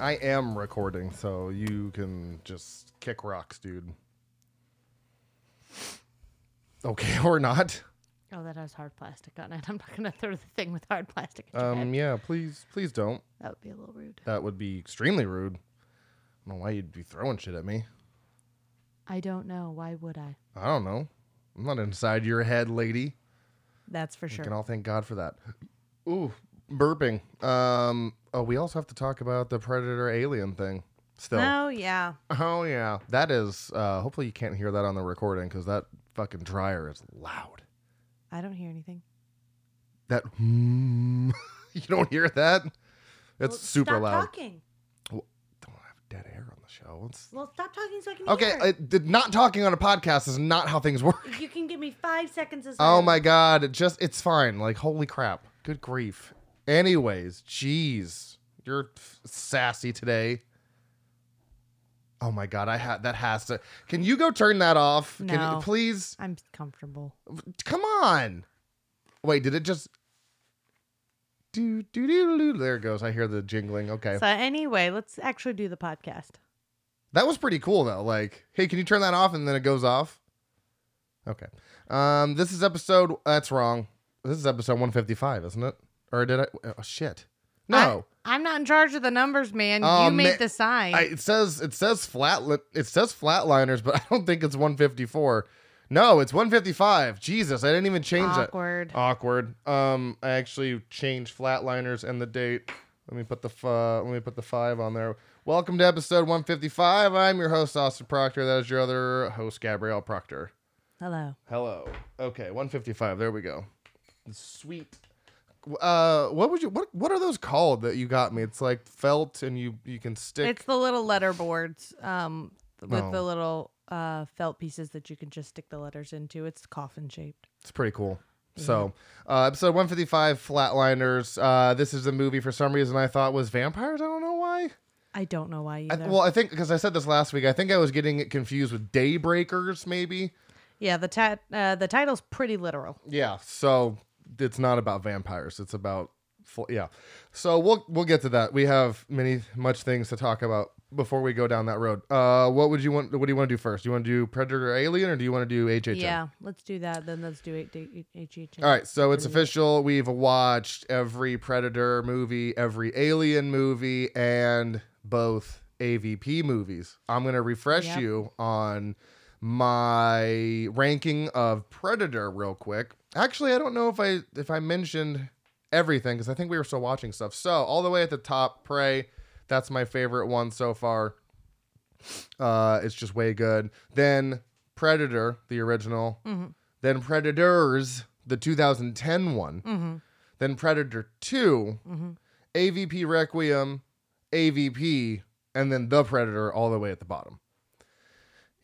I am recording, so you can just kick rocks, dude. Okay, or not. Oh, that has hard plastic on it. I'm not gonna throw the thing with hard plastic at your Um, head. yeah, please, please don't. That would be a little rude. That would be extremely rude. I don't know why you'd be throwing shit at me. I don't know. Why would I? I don't know. I'm not inside your head, lady. That's for We sure. can all thank God for that. Ooh, burping. Um. Oh, we also have to talk about the predator alien thing. Still. Oh yeah. Oh yeah, that is. Uh, hopefully you can't hear that on the recording because that fucking dryer is loud. I don't hear anything. That you don't hear that? It's Well, super stop loud. Talking. Don't have dead air on the show. It's... Well, stop talking so I can Okay, hear. did- not talking on a podcast is not how things work. If you can give me five seconds of Oh my god, it just it's fine. Like holy crap. Good grief. Anyways, jeez. You're f- sassy today. Oh my god, I had that has to. Can you go turn that off? Can you please? I'm comfortable. Come on. Wait, did it just do do do do? There it goes. I hear the jingling. Okay. So anyway, let's actually do the podcast. That was pretty cool though. Like, hey, can you turn that off and then it goes off? Okay. Um this is episode that's wrong. This is episode 155, isn't it? Or did I oh shit. No. I, am not in charge of the numbers, man. Oh, you made ma- the sign. I, it says it says flat it says flatliners, but I don't think it's 154. No, it's 155. Jesus, I didn't even change it. Awkward. Awkward. Um, I actually changed flatliners and the date. Let me put the f- uh, let me put the five on there. Welcome to episode 155. I'm your host Austin Proctor. That is your other host Gabrielle Proctor. Hello. Hello. Okay, 155. There we go. Sweet. Uh, what would you what what are those called that you got me? It's like felt and you you can stick. It's the little letter boards um, with Oh. the little uh, felt pieces that you can just stick the letters into. It's coffin shaped. It's pretty cool. So, uh, episode 155, Flatliners. Uh, this is a movie for some reason I thought was vampires. I don't know why. I don't know why I, either. well, I think because I said this last week, I think I was getting it confused with Daybreakers, maybe. yeah, the ta- uh, the title's pretty literal. Yeah. So it's not about vampires. It's about yeah. So we'll we'll get to that. We have many much things to talk about before we go down that road. Uh, what would you want? What do you want to do first? Do you want to do Predator or Alien or do you want to do HHN? Yeah, let's do that. Then let's do. HHN. All right, so it's official. We've watched every Predator movie, every Alien movie, and both AVP movies. I'm going to refresh Yep. you on my ranking of Predator real quick. Actually, I don't know if I if I mentioned everything because I think we were still watching stuff. So all the way at the top, Prey. That's my favorite one so far. Uh, it's just way good. Then Predator, the original. Mhm. Then Predators, the 2010 one. Mm-hmm. Then Predator 2, Mm-hmm. AVP Requiem, AVP, and then The Predator all the way at the bottom.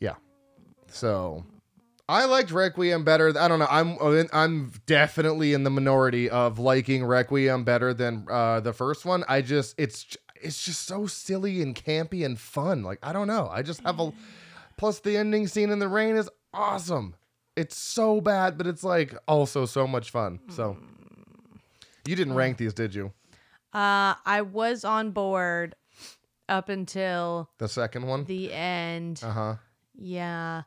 Yeah. So I liked Requiem better. I don't know. I'm I'm definitely in the minority of liking Requiem better than uh, the first one. I just it's it's just so silly and campy and fun. Like I don't know. I just have a plus the ending scene in the rain is awesome. It's so bad, but it's like also so much fun. So you didn't rank these, did you? Uh, I was on board up until The second one? the end. Uh huh. Yeah,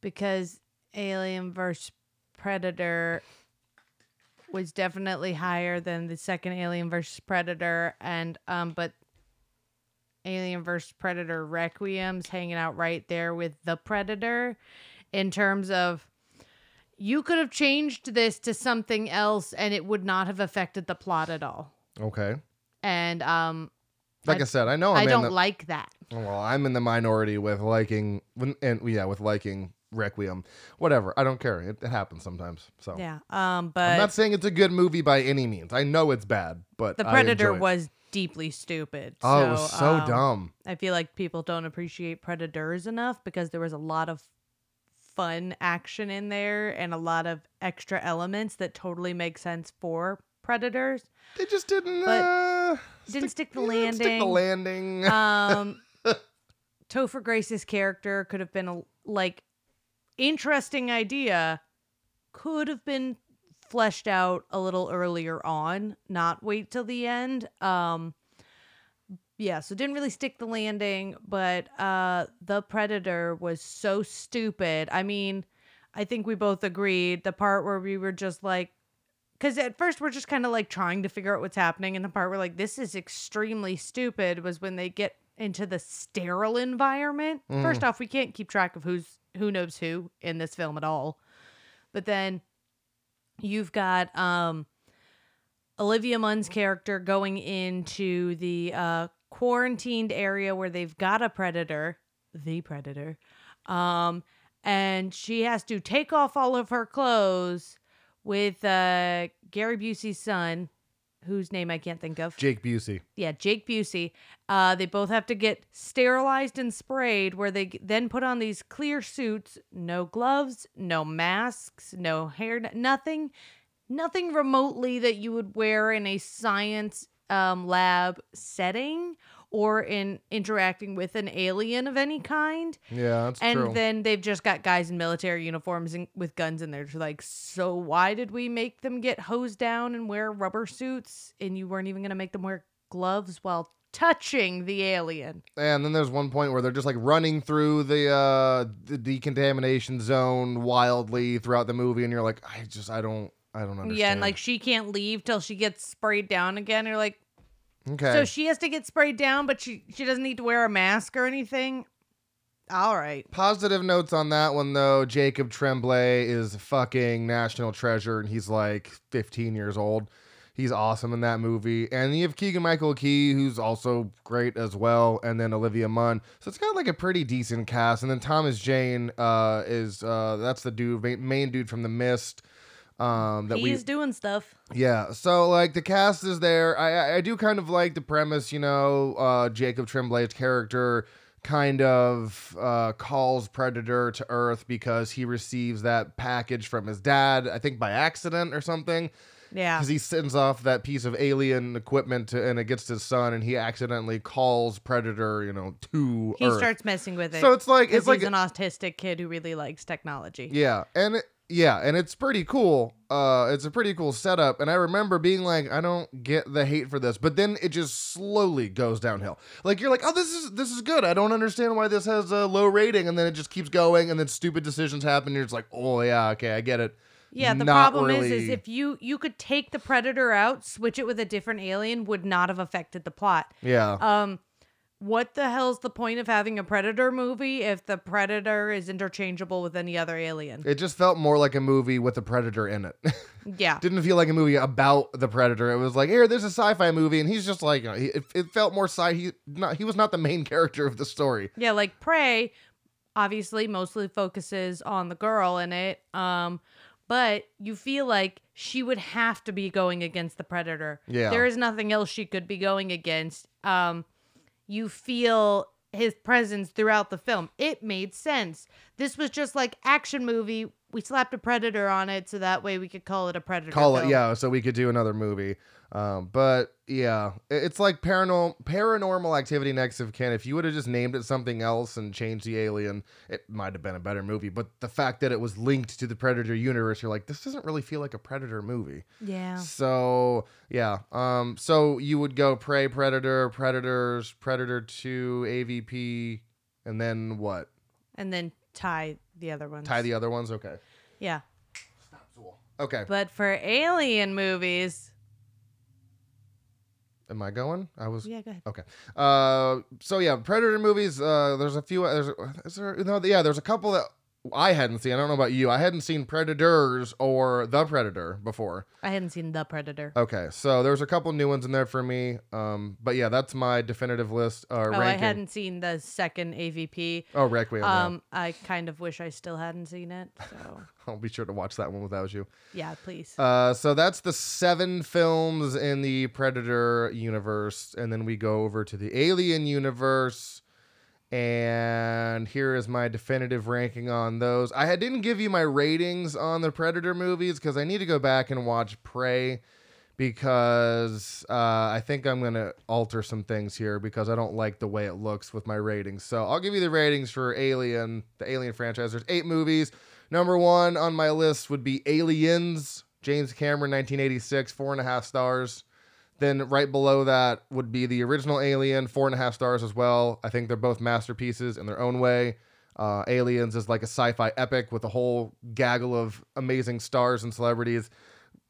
because Alien vs Predator was definitely higher than the second Alien vs Predator, and um, but Alien vs Predator Requiem's hanging out right there with the Predator in terms of you could have changed this to something else and it would not have affected the plot at all. Okay. And um, Like I, I- said, I know I'm I don't the, like that. well, I'm in the minority with liking and yeah, with liking Requiem. Whatever. I don't care. It, it happens sometimes. So Yeah. Um, but I'm not saying it's a good movie by any means. I know it's bad, but The I Predator enjoy it. was deeply stupid. Oh, it was so um, dumb. I feel like people don't appreciate Predators enough because there was a lot of fun action in there and a lot of extra elements that totally make sense for Predators. They just didn't but uh, didn't stick the yeah, Stick the landing. landing. Um, Topher Grace's character could have been a like interesting idea, could have been fleshed out a little earlier on, not wait till the end. Um, yeah, so didn't really stick the landing, but uh the Predator was so stupid. I mean, I think we both agreed the part where we were just like cuz at first we're just kind of like trying to figure out what's happening and the part where like this is extremely stupid was when they get into the sterile environment. First off, we can't keep track of who's who knows who in this film at all. But then you've got um Olivia Munn's character going into the uh, quarantined area where they've got a predator, the predator, um, and she has to take off all of her clothes with uh, Gary Busey's son, whose name I can't think of. Jake Busey. yeah, Jake Busey. Uh, they both have to get sterilized and sprayed, where they then put on these clear suits, no gloves, no masks, no hair, nothing, nothing remotely that you would wear in a science um, lab setting or in interacting with an alien of any kind. Yeah, that's and true. then they've just got guys in military uniforms and with guns in there. It's like, so why did we make them get hosed down and wear rubber suits? And you weren't even going to make them wear gloves while touching the alien. and then there's one point where they're just like running through the uh the decontamination zone wildly throughout the movie and you're like I just I don't I don't understand. Yeah, and like she can't leave till she gets sprayed down again. You're like, okay. so she has to get sprayed down, but she she doesn't need to wear a mask or anything. All right. Positive notes on that one though. Jacob Tremblay is fucking national treasure, and he's like 15 years old. He's awesome in that movie. And you have Keegan Michael Key, who's also great as well, and then Olivia Munn. So it's got like a pretty decent cast. And then Thomas Jane uh, is uh, that's the dude, main dude from The Mist. Um, that we He's doing stuff. yeah, so like the cast is there. I I- do kind of like the premise, you know, uh Jacob Tremblay's character kind of uh calls Predator to Earth because he receives that package from his dad, I think by accident or something. Yeah. Because he sends off that piece of alien equipment to, and it gets to his son, and he accidentally calls Predator, you know, to He Earth. starts messing with it. so it's like it's like an autistic kid who really likes technology. yeah, and it, yeah, and it's pretty cool. Uh, it's a pretty cool setup, and I remember being like, I don't get the hate for this, but then it just slowly goes downhill. Like you're like, oh, this is this is good. I don't understand why this has a low rating, and then it just keeps going, and then stupid decisions happen. And you're just like, oh yeah, okay, I get it. Yeah, the Not problem is, is if you you could take the predator out, switch it with a different alien, would not have affected the plot. Yeah, Um, what the hell's the point of having a predator movie if the predator is interchangeable with any other alien? it just felt more like a movie with a predator in it. Yeah, Didn't feel like a movie about the predator. It was like, here, there's a sci-fi movie, and he's just like, you know, he, it, it felt more sci. He not he was not the main character of the story. yeah, like Prey, obviously mostly focuses on the girl in it. Um, but you feel like she would have to be going against the predator. Yeah. there is nothing else she could be going against. Um, you feel his presence throughout the film. It made sense. This was just like action movie. We slapped a predator on it so that way we could call it a predator. call it yeah so we could do another movie. Um but yeah it's like paranormal paranormal activity next of kin. If you would have just named it something else and changed the alien it might have been a better movie. But the fact that it was linked to the predator universe you're like this doesn't really feel like a predator movie. Yeah. so yeah um so you would go prey predator predators predator 2 avp and then what? And then tie the other ones. tie the other ones okay Yeah. okay But for alien movies, am i going i was yeah, go ahead. Okay. Uh, so yeah, Predator movies. Uh, there's a few. There's is there no yeah. There's a couple that I hadn't seen. I don't know about you. I hadn't seen Predators or The Predator before. I hadn't seen The Predator. Okay, so there's a couple new ones in there for me. Um, but yeah, that's my definitive list. Uh, Oh, ranking. I hadn't seen the second AVP. Oh, Requiem. yeah. Um, I kind of wish I still hadn't seen it. So I'll be sure to watch that one without you. yeah, please. Uh, so that's the seven films in the Predator universe, and then we go over to the Alien universe. And here is my definitive ranking on those. I didn't give you my ratings on the Predator movies because I need to go back and watch Prey because uh, I think I'm gonna alter some things here because I don't like the way it looks with my ratings. So I'll give you the ratings for Alien, the Alien franchise. There's eight movies. Number one on my list would be Aliens, James Cameron, 1986, four and a half stars. Then right below that would be the original Alien, four and a half stars as well. I think they're both masterpieces in their own way. Uh, Aliens is like a sci-fi epic with a whole gaggle of amazing stars and celebrities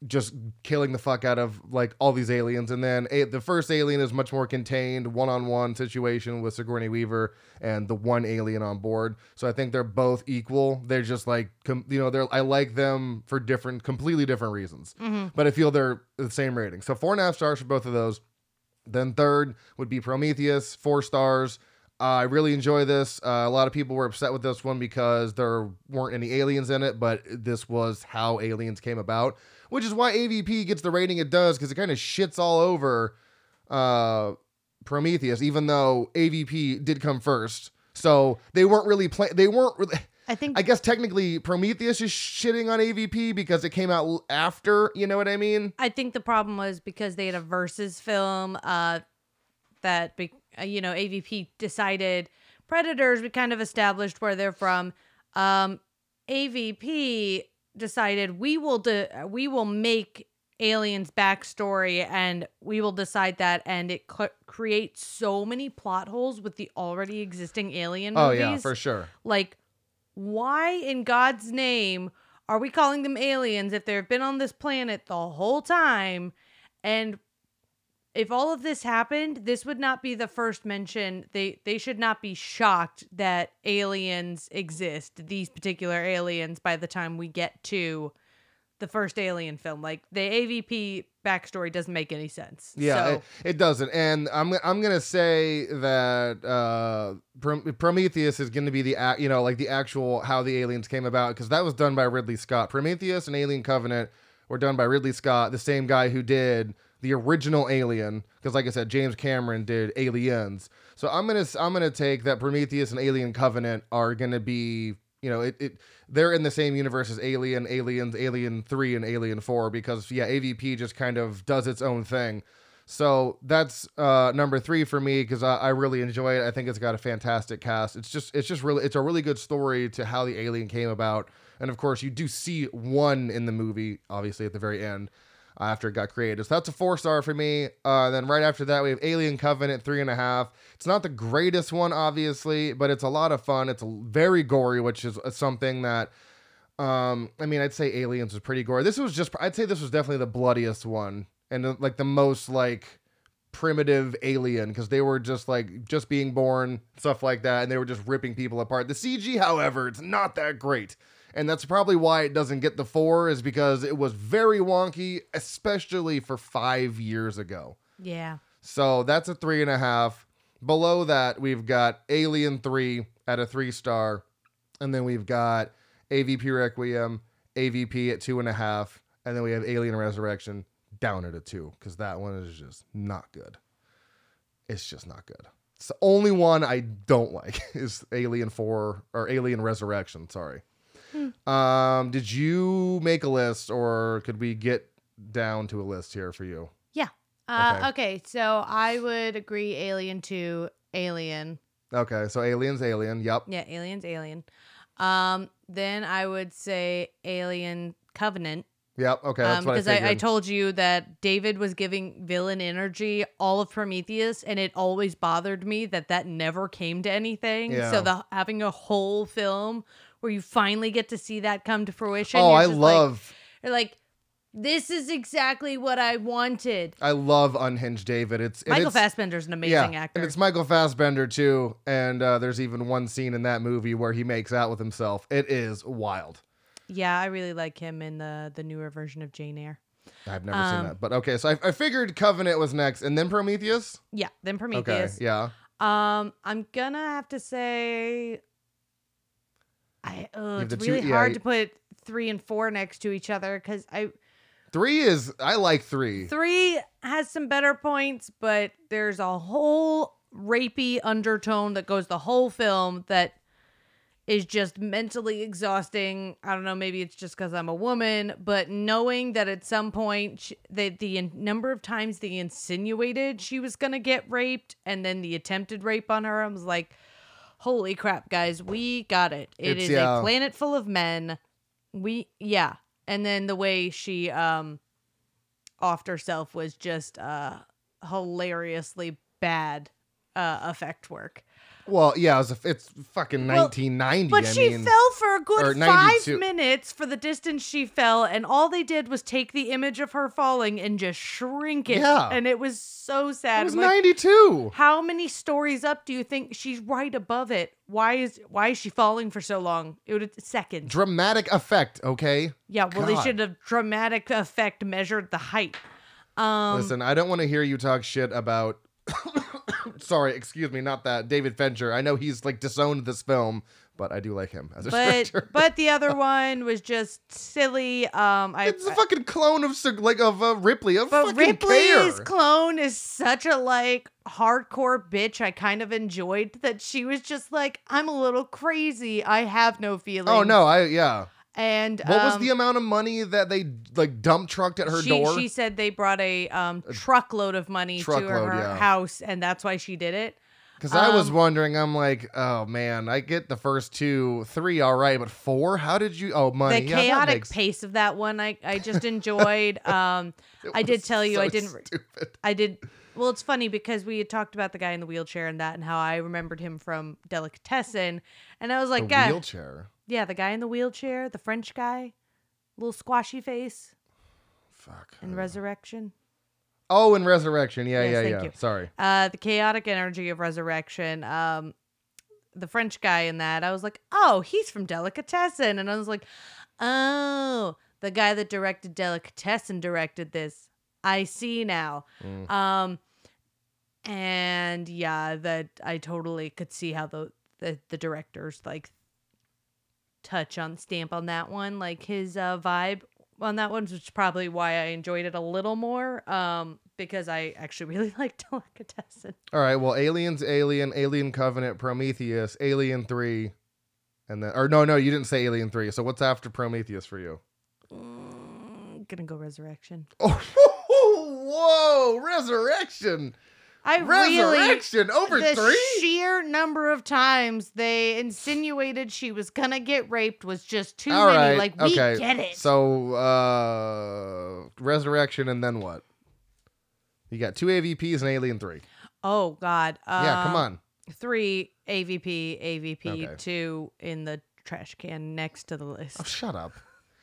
just killing the fuck out of like all these aliens. And then a- the first alien is much more contained one-on-one situation with Sigourney Weaver and the one alien on board. So I think they're both equal. They're just like com- you know they're I like them for different completely different reasons. But I feel they're the same rating. So four and a half stars for both of those. Then third would be Prometheus, four stars. Uh, I really enjoy this. Uh, a lot of people were upset with this one because there weren't any aliens in it, but this was how aliens came about, which is why AVP gets the rating it does because it kind of shits all over uh, Prometheus, even though AVP did come first. So they weren't really play. They weren't really. I think I guess technically Prometheus is shitting on AVP because it came out after. You know what I mean? I think the problem was because they had a versus film uh, that be, uh, you know AVP decided Predators we kind of established where they're from. Um, AVP decided we will de- we will make aliens backstory and we will decide that and it cl- creates so many plot holes with the already existing alien Oh movies yeah, for sure. like why in god's name are we calling them aliens if they've been on this planet the whole time and if all of this happened this would not be the first mention they they should not be shocked that aliens exist these particular aliens by the time we get to the first alien film like the avp backstory doesn't make any sense Yeah, so it, it doesn't. And I'm I'm gonna say that uh, Prom- Prometheus is gonna be the ac- you know like the actual how the aliens came about because that was done by Ridley Scott. Prometheus and Alien Covenant were done by Ridley Scott, the same guy who did the original Alien. Because like I said, James Cameron did Aliens. So I'm gonna I'm gonna take that Prometheus and Alien Covenant are gonna be you know it, it they're in the same universe as Alien, Aliens, Alien 3 and Alien 4 because yeah, AVP just kind of does its own thing. So that's uh, number three for me because I, I really enjoy it. I think it's got a fantastic cast. It's just it's just really it's a really good story to how the alien came about. And of course, you do see one in the movie, obviously at the very end after it got created. So that's a four star for me. Uh, then right after that, we have Alien Covenant three and a half. It's not the greatest one, obviously, but it's a lot of fun. It's very gory, which is something that um, I mean, I'd say Aliens was pretty gory. This was just, I'd say this was definitely the bloodiest one and uh, like the most like primitive alien because they were just like just being born, stuff like that, and they were just ripping people apart. The CG, however, it's not that great. And that's probably why it doesn't get the four, is because it was very wonky, especially for five years ago. yeah So that's a three and a half. Below that, we've got Alien 3 at a three star. And then we've got AVP Requiem, AVP at two and a half. And then we have Alien Resurrection down at a two because that one is just not good. It's just not good. It's the only one I don't like is Alien 4 or Alien Resurrection. Sorry. Um, did you make a list or could we get down to a list here for you? Yeah. Uh, Okay. okay. So I would agree Alien 2, Alien. Okay, so Aliens, Alien. Yep. Yeah, Alien's Alien. Um, then I would say Alien Covenant. Yep. Okay, that's Um, what I because I, I told you that David was giving villain energy all of Prometheus, and it always bothered me that that never came to anything. Yeah. So the having a whole film where you finally get to see that come to fruition. oh, I just like- love, you're like, this is exactly what I wanted. I love Unhinged David. It's Michael it's, Fassbender's an amazing yeah, actor. and it's Michael Fassbender too. And uh, there's even one scene in that movie where he makes out with himself. It is wild. Yeah, I really like him in the the newer version of Jane Eyre. I've never seen Um, that, but okay. So I, I figured Covenant was next, and then Prometheus. Yeah, then Okay, Prometheus. yeah. Um, I'm gonna have to say, I oh, it's the two- really yeah, hard to put three and four next to each other because I Three is I like three. three has some better points, but there's a whole rapey undertone that goes the whole film that is just mentally exhausting. I don't know, maybe it's just because I'm a woman, but knowing that at some point that the number of times they insinuated she was gonna get raped and then the attempted rape on her, I was like, holy crap, guys, we got it. It It's- is yeah. a planet full of men. We yeah, and then the way she um offed herself was just uh hilariously bad uh effect work. Well, yeah, it was a, it's fucking Well, 1990. But I she mean, fell for a good five minutes for the distance she fell, and all they did was take the image of her falling and just shrink it. Yeah. And it was so sad. it was like, 92. how many stories up do you think she's right above it? Why is why is she falling for so long? It would seconds. Dramatic effect, okay? Yeah, well, they should have dramatic effect measured the height. Um, Listen, I don't want to hear you talk shit about. Sorry, excuse me, not that David Fincher. I know he's like disowned this film, but I do like him as a but director. but the other one was just silly. Um, I, it's a fucking clone of like of uh, Ripley. Of but Ripley's care. clone is such a like hardcore bitch. I kind of enjoyed that she was just like, I'm a little crazy. I have no feelings. oh no, I yeah. And What was um, the amount of money that they like dump trucked at her she, door? She said they brought a um, truckload of money to truckload, her yeah. house, and that's why she did it. Because I was um, wondering, I'm like, oh man, I get the first two, three, all right, but four? How did you? Oh, money. the yeah, chaotic makes- pace of that one, I, I just enjoyed. um, I did tell you I didn't- Stupid. I did. Well, it's funny because we had talked about the guy in the wheelchair and that, and how I remembered him from Delicatessen, and I was like, the "God, wheelchair. Yeah, the guy in the wheelchair, the French guy, little squashy face Fuck. in Resurrection." Oh, in Resurrection. Yeah, Yes, yeah, thank yeah. you. Sorry. uh the chaotic energy of resurrection um the french guy in that i was like oh he's from delicatessen and i was like oh the guy that directed delicatessen directed this i see now Mm. um and yeah that i totally could see how the the, the directors like touch on stamp on that one like his uh vibe on that one which is probably why i enjoyed it a little more um because i actually really liked delicatessen All right. Well, Aliens, Alien, Alien Covenant, Prometheus, Alien Three, and then or no, no, you didn't say Alien Three. So what's after Prometheus for you? Mm, gonna go resurrection. Oh, whoa! Resurrection, I really resurrection over the three. sheer number of times they insinuated she was gonna get raped was just too All many. right. Like we okay. get it. So, uh, resurrection, and then what? You got two AVPs and Alien Three. oh God. yeah, come Um, on. Three AVP, AVP, Okay. two in the trash can next to the list. Oh, shut up.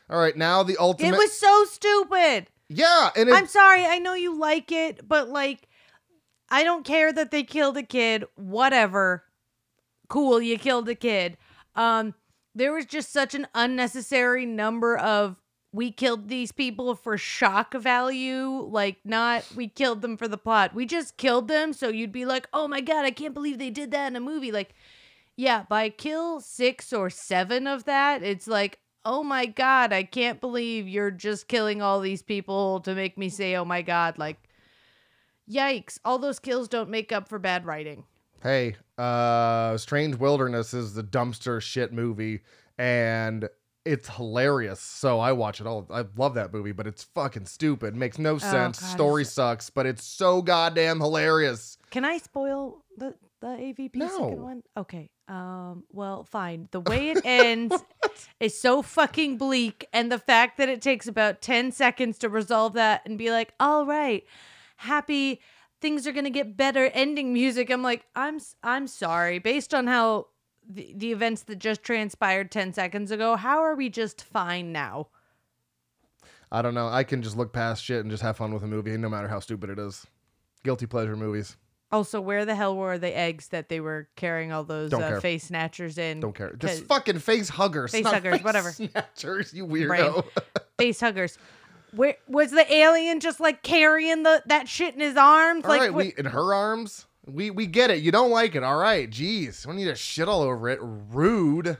All right, now the ultimate. It was so stupid. yeah, and it, I'm sorry. I know you like it, but like, I don't care that they killed a kid. Whatever. Cool, you killed a kid. Um, there was just such an unnecessary number of we killed these people for shock value. Like, not we killed them for the plot. We just killed them so you'd be like, oh my god, I can't believe they did that in a movie. Like, yeah, by kill six or seven of that, it's like, oh my god, I can't believe you're just killing all these people to make me say, oh my god. Like, yikes. All those kills don't make up for bad writing. hey, uh, Strange Wilderness is the dumpster shit movie, and it's hilarious. So I watch it all. I love that movie, but it's fucking stupid. Makes no sense. Oh, God, Story it's- sucks, but it's so goddamn hilarious. Can I spoil the the AVP No. second one? Okay. Um. Well, fine. The way it ends is so fucking bleak, and the fact that it takes about ten seconds to resolve that and be like, "All right, happy things are gonna get better." Ending music. I'm like, I'm I'm sorry. Based on how the the events that just transpired ten seconds ago, how are we just fine now? I don't know. I can just look past shit and just have fun with a movie, no matter how stupid it is. Guilty pleasure movies. Also, where the hell were the eggs that they were carrying all those Don't uh, care. face snatchers in? Don't care. Just fucking face huggers. Face not huggers, face whatever. Snatchers, you weirdo. face huggers. Where was the alien just like carrying the that shit in his arms? All like right, we in her arms. We we get it. You don't like it. All right. Jeez. We need to shit all over it. Rude.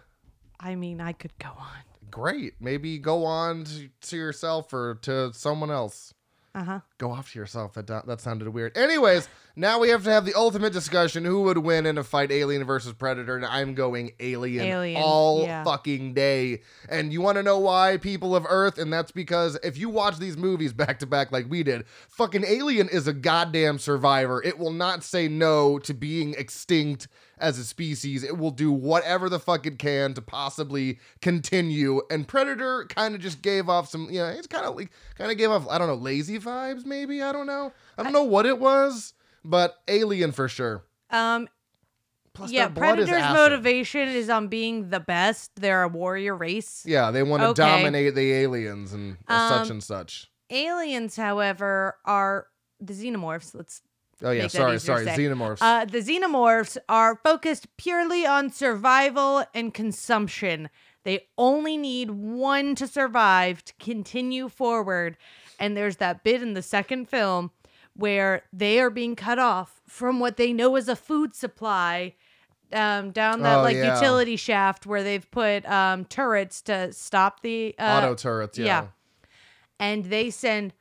I mean, I could go on. Great. Maybe go on to, to yourself or to someone else. Uh huh. Go off to yourself. That that sounded weird. Anyways, now we have to have the ultimate discussion: who would win in a fight, Alien versus Predator? And I'm going Alien, Alien, all yeah. fucking day. And you want to know why, people of Earth? And that's because if you watch these movies back to back like we did, fucking Alien is a goddamn survivor. It will not say no to being extinct as a species. It will do whatever the fuck it can to possibly continue. And Predator kind of just gave off some, you know, it's kind of like kind of gave off, I don't know, lazy vibes. Maybe I don't know. I don't know what it was, but Alien for sure. Um, Plus, yeah, blood is Predator's motivation is on being the best. They're a warrior race. Yeah, they want to Okay. dominate the aliens and uh, such Um, and such. Aliens, however, are the xenomorphs. Let's Oh yeah, sorry, sorry, xenomorphs. Uh, the xenomorphs are focused purely on survival and consumption. They only need one to survive to continue forward. And there's that bit in the second film where they are being cut off from what they know is a food supply um, down that Oh, like yeah. utility shaft where they've put um, turrets to stop the uh, Auto turrets. Yeah. yeah. and they send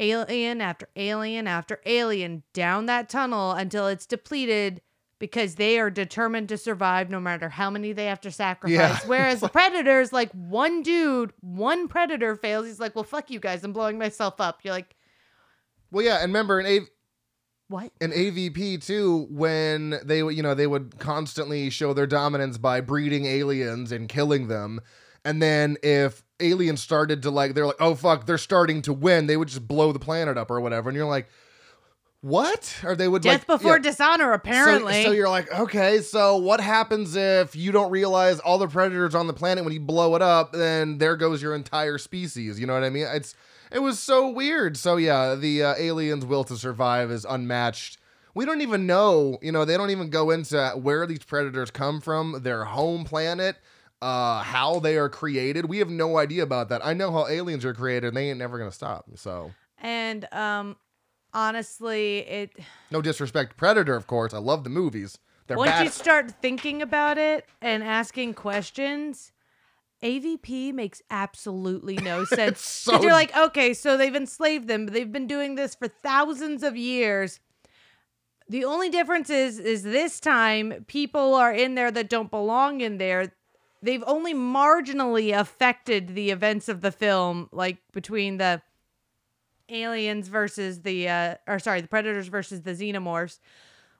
alien after alien after alien down that tunnel until it's depleted because they are determined to survive no matter how many they have to sacrifice. Yeah. Whereas the predators, like one dude, one predator fails, he's like, "Well, fuck you guys, I'm blowing myself up." You're like, Well, yeah, and remember in A- "What?" an AVP too, when they would, you know, they would constantly show their dominance by breeding aliens and killing them, and then if aliens started to like, they're like, oh fuck, they're starting to win, they would just blow the planet up or whatever, and you're like, what? Or they would Death like before yeah. dishonor, So- apparently. So, you're like, okay, so what happens if you don't realize all the predators on the planet when you blow it up? Then there goes your entire species. You know what I mean? It's it was so weird. So yeah, the uh, aliens' will to survive is unmatched. We don't even know. You know, they don't even go into where these predators come from, their home planet. Uh, how they are created, we have no idea about that. I know how aliens are created, and they ain't never gonna stop. So, and um, honestly, it no disrespect, Predator, of course. I love the movies. They're once bad. you start thinking about it and asking questions, AVP makes absolutely no sense. so- Because you're like, okay, so they've enslaved them. but They've been doing this for thousands of years. The only difference is, is this time people are in there that don't belong in there. They've only marginally affected the events of the film, like between the aliens versus the, uh, or sorry, the predators versus the xenomorphs.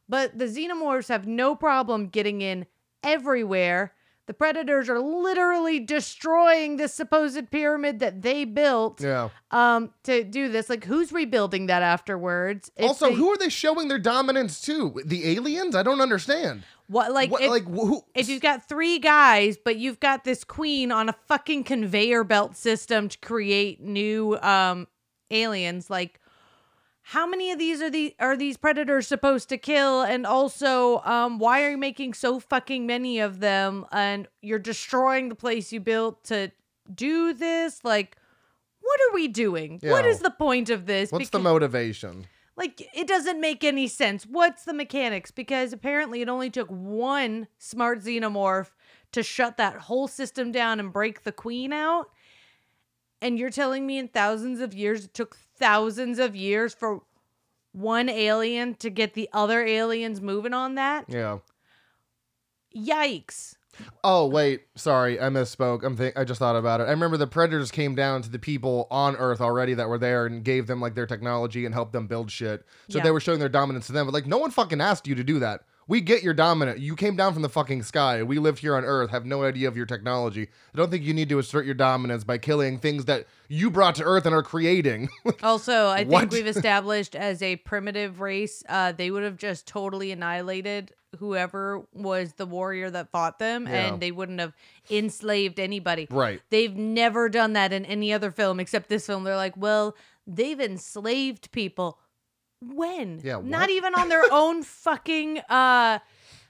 But the xenomorphs have no problem getting in everywhere. The predators are literally destroying this supposed pyramid that they built yeah. um to do this. Like who's rebuilding that afterwards? If Also, they- who are they showing their dominance to? The aliens? I don't understand. what like What, if, like who? if you've got three guys, but you've got this queen on a fucking conveyor belt system to create new um aliens, like how many of these are the are these predators supposed to kill? And also, um, why are you making so fucking many of them? And you're destroying the place you built to do this? Like, what are we doing? What Yeah. is the point of this? What's the motivation? like it doesn't make any sense. What's the mechanics? Because apparently it only took one smart xenomorph to shut that whole system down and break the queen out. And you're telling me in thousands of years it took thousands of years for one alien to get the other aliens moving on that? Yeah. Yikes. Oh wait, sorry, I misspoke. I'm think I just thought about it. I remember the predators came down to the people on Earth already that were there and gave them like their technology and helped them build shit. So Yeah. they were showing their dominance to them. But like, no one fucking asked you to do that. We get your dominant. You came down from the fucking sky. We live here on Earth, have no idea of your technology. I don't think you need to assert your dominance by killing things that you brought to Earth and are creating. Also, I What? think we've established as a primitive race, uh, they would have just totally annihilated whoever was the warrior that fought them, Yeah. and they wouldn't have enslaved anybody. right. They've never done that in any other film except this film. They're like, well, they've enslaved people. When? Yeah, Not even on their own fucking uh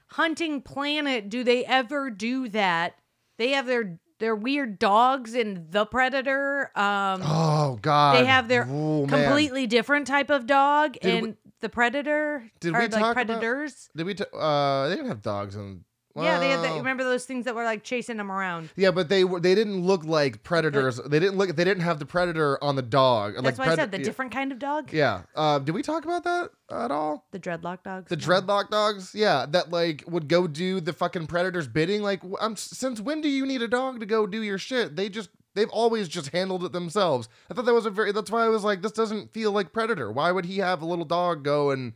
hunting planet do they ever do that. They have their their weird dogs in The Predator. Um Oh god. they have their Ooh, man. completely different type of dog Did in we- the Predator. Did we like talk about- Predators. Did we? T- uh, they didn't have dogs and Yeah, they had that. Remember those things that were like chasing them around? Yeah, but they were they didn't look like predators. they didn't look. They didn't have the predator on the dog. That's like why I pred- said the yeah. different kind of dog. Yeah. Uh, did we talk about that at all? The dreadlock dogs. The No. dreadlock dogs, yeah, that like would go do the fucking predator's bidding. Like, I'm since when do you need a dog to go do your shit? They just they've always just handled it themselves. I thought that was a very. That's why I was like, this doesn't feel like predator. Why would he have a little dog go and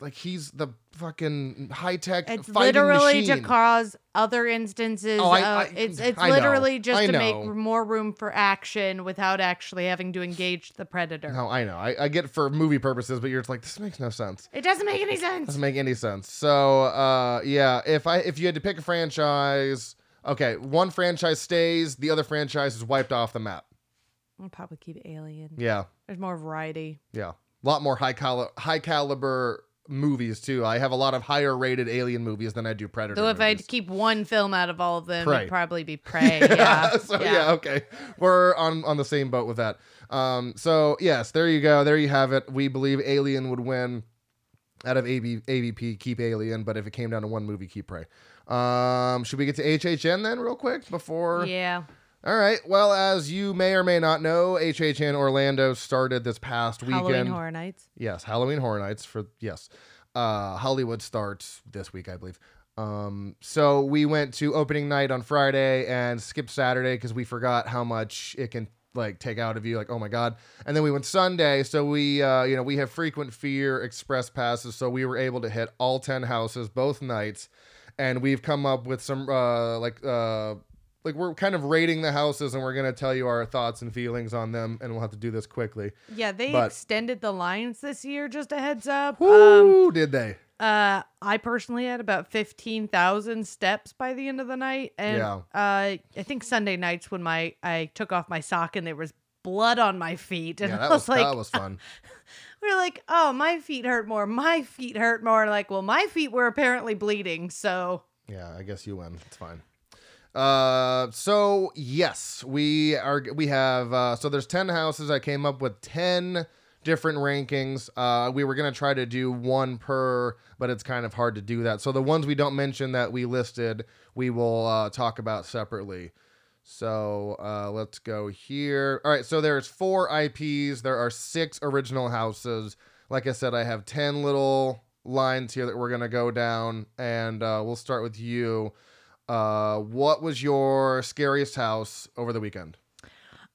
like he's the fucking high tech It's literally machine? to cause other instances. Oh, I- I- it's it's I know. literally just I to make more room for action without actually having to engage the predator. no, I know. I, I get it for movie purposes, but you're just like, this makes no sense. It doesn't make any sense. Doesn't make any sense. So, uh, yeah, if I if you had to pick a franchise, okay, one franchise stays, the other franchise is wiped off the map. I'll probably keep Alien. Yeah, There's more variety. yeah, a lot more high cali- high caliber movies too. I have a lot of higher rated Alien movies than I do Predator. Though if I movies. keep one film out of all of them, Prey. it'd probably be Prey. Yeah. so yeah. okay, we're on on the same boat with that. Um, so yes, there you go. There you have it. We believe Alien would win. Out of AB, AVP, keep Alien, but if it came down to one movie, keep Prey. Um, should we get to HHN then, real quick before? Yeah. All right. Well, as you may or may not know, HHN Orlando started this past weekend. Halloween Horror Nights. Yes, Halloween Horror Nights for yes. Uh, Hollywood starts this week, I believe. Um, so we went to opening night on Friday and skipped Saturday because we forgot how much it can like take out of you. Like, oh my god! And then we went Sunday. So we, uh, you know, we have frequent fear express passes, so we were able to hit all ten houses both nights, and we've come up with some uh, like uh, like we're kind of rating the houses, and we're gonna tell you our thoughts and feelings on them, and we'll have to do this quickly. Yeah, they But- extended the lines this year. Just a heads up. Um, did they? uh, I personally had about fifteen thousand steps by the end of the night, and Yeah. uh, I think Sunday nights when my I took off my sock and there was blood on my feet, and Yeah, I that was, was like, that was fun. we are like, oh, my feet hurt more. My feet hurt more. Like, well, my feet were apparently bleeding, so Yeah, I guess you win. It's fine. Uh, so yes, we are. We have. Uh, so there's ten houses. I came up with ten different rankings. Uh, we were gonna try to do one per, but it's kind of hard to do that. So the ones we don't mention that we listed, we will uh, talk about separately. So uh, let's go here. All right, so there's four IPs. There are six original houses. Like I said, I have ten little lines here that we're gonna go down, and uh, we'll start with you. Uh, what was your scariest house over the weekend?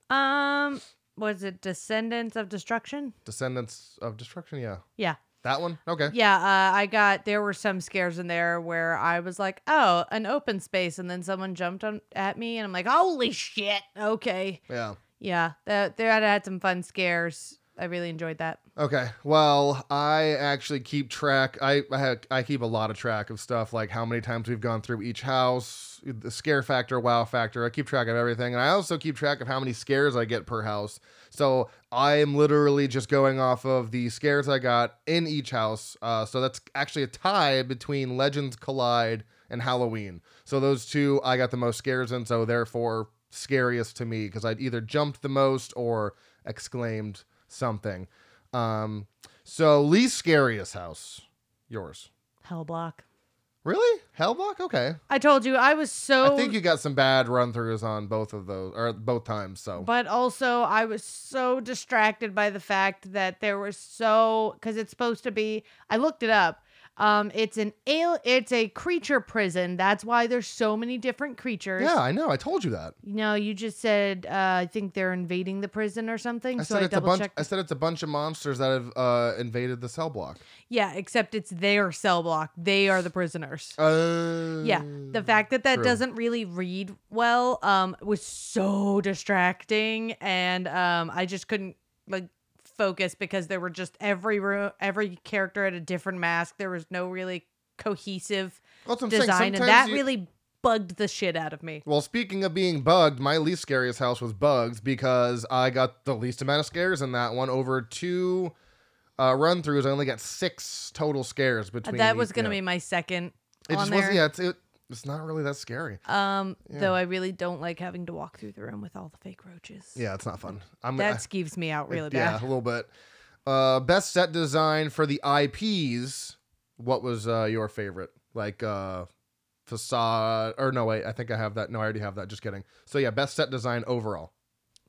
um, was it Descendants of Destruction? Descendants of Destruction. Yeah, Yeah. that one. Okay. Yeah, uh, I got there were some scares in there where I was like, "Oh, an open space," and then someone jumped on at me, and I'm like, "Holy shit!" Okay, Yeah. yeah, that there I had some fun scares. I really enjoyed that. Okay. Well, I actually keep track. I I, I keep a lot of track of stuff like how many times we've gone through each house, the scare factor, wow factor. I keep track of everything, and I also keep track of how many scares I get per house. So I am literally just going off of the scares I got in each house. Uh, so that's actually a tie between Legends Collide and Halloween. So those two I got the most scares in. So therefore scariest to me because I'd either jumped the most or exclaimed something. Um, so least scariest house, yours. Hell block. Really? Hellblock? Okay. I told you I was so. I think you got some bad run throughs on both of those or both times. So But also, I was so distracted by the fact that there was so because it's supposed to be. I looked it up. Um, it's an ale. It's a creature prison. That's why there's so many different creatures. yeah, I know. I told you that. No, you just said uh, I think they're invading the prison or something. I so said I it's a double bunch. checked. I said it's a bunch of monsters that have uh, invaded the cell block. Yeah, except it's their cell block. They are the prisoners. Uh, Yeah, the fact that that true. doesn't really read well um was so distracting, and um I just couldn't like focus because there were just every room, every character had a different mask. There was no really cohesive Well, that's what I'm saying. design, and that you- really bugged the shit out of me. Well, speaking of being bugged, my least scariest house was bugs because I got the least amount of scares in that one. Over two uh, run throughs, I only got six total scares between. that was gonna yeah. be my second It just wasn't. Yeah, it's, it, it's not really that scary. Um, Yeah. though I really don't like having to walk through the room with all the fake roaches. Yeah, it's not fun. I'm that I- skeeves me out really yeah, bad. Yeah, a little bit. Uh, best set design for the IPs. What was uh, your favorite? Like uh, facade. Or no, wait, I think I have that. No, I already have that. Just kidding. So yeah, best set design overall.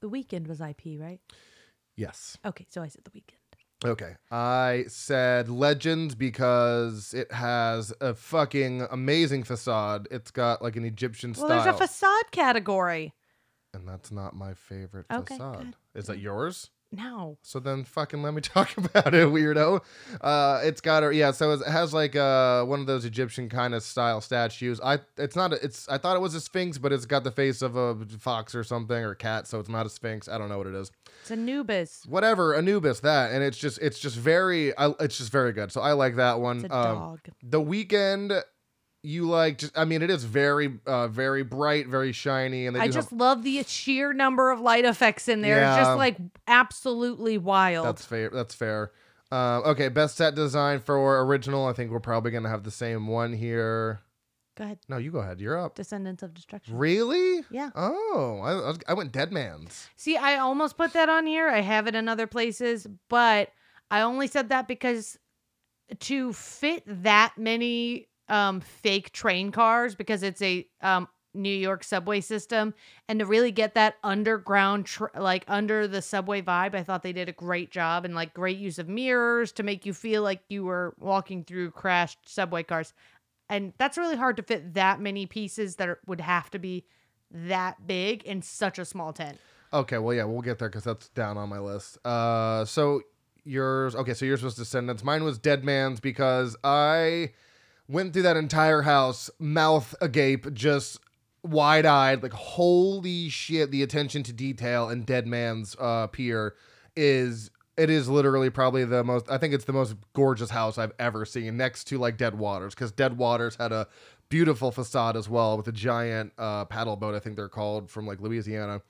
The weekend was IP, right? Yes. Okay, so I said the weekend. Okay. I said Legends because it has a fucking amazing facade. It's got like an Egyptian Well, style. there's a facade category. and that's not my favorite Okay, facade. good. Is that yours? No. So then fucking let me talk about it, weirdo. Uh it's got a yeah, so it has like uh one of those Egyptian kind of style statues. I it's not a, it's I thought it was a sphinx, but it's got the face of a fox or something or cat, so it's not a sphinx. I don't know what it is. It's Anubis. Whatever, Anubis that and it's just it's just very I, it's just very good. So I like that one. It's a Um, dog. the Weeknd you like just I mean it is very uh very bright, very shiny and they I just have, love the sheer number of light effects in there. It's just like absolutely wild. That's fair. That's fair. Um, okay, best set design for original. I think we're probably gonna have the same one here. Go ahead. No, you go ahead. You're up. Descendants of Destruction. Really? Yeah. Oh, I, I I went Dead Man's. See, I almost put that on here. I have it in other places, but I only said that because to fit that many um, fake train cars, because it's a um, New York subway system, and to really get that underground, tr- like under the subway vibe, I thought they did a great job and like great use of mirrors to make you feel like you were walking through crashed subway cars. And that's really hard to fit that many pieces that are, would have to be that big in such a small tent. Okay, well, yeah, we'll get there because that's down on my list. Uh, so yours, okay, so yours was Descendants. Mine was Dead Man's because I went through that entire house, mouth agape, just wide eyed, like holy shit. The attention to detail in Dead Man's uh, pier is it is literally probably the most. I think it's the most gorgeous house I've ever seen, next to like Dead Waters, because Dead Waters had a beautiful facade as well with a giant uh, paddle boat. I think they're called from like Louisiana.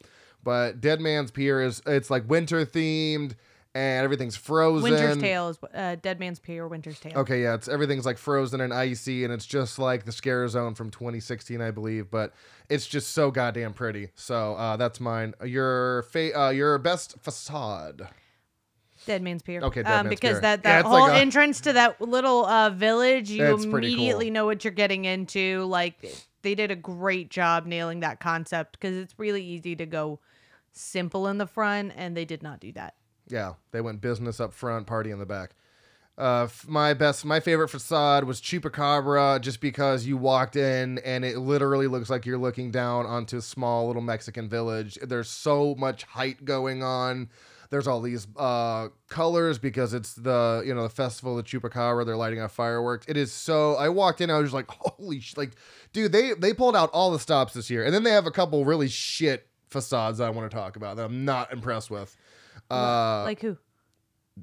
But Dead Man's Pier is it's like winter themed and everything's frozen. Winter's Tale is uh, Dead Man's Pier. Winter's Tale. Okay, yeah, it's everything's like frozen and icy, and it's just like the Scare Zone from 2016, I believe. But it's just so goddamn pretty. So uh, that's mine. Your fa- uh, your best facade. Dead Man's Pier. Okay, Dead um, Man's because Pier. that that it's whole like a- entrance to that little uh, village, you It's immediately cool. know what you're getting into. Like they did a great job nailing that concept because it's really easy to go simple in the front, and they did not do that. Yeah, they went business up front, party in the back. Uh, my best, my favorite facade was Chupacabra, just because you walked in and it literally looks like you're looking down onto a small little Mexican village. There's so much height going on. There's all these uh, colors because it's the you know the festival of Chupacabra. They're lighting off fireworks. It is so. I walked in, I was just like, holy sh! Like, dude, they they pulled out all the stops this year, and then they have a couple really shit facades I want to talk about that I'm not impressed with. Uh, like who?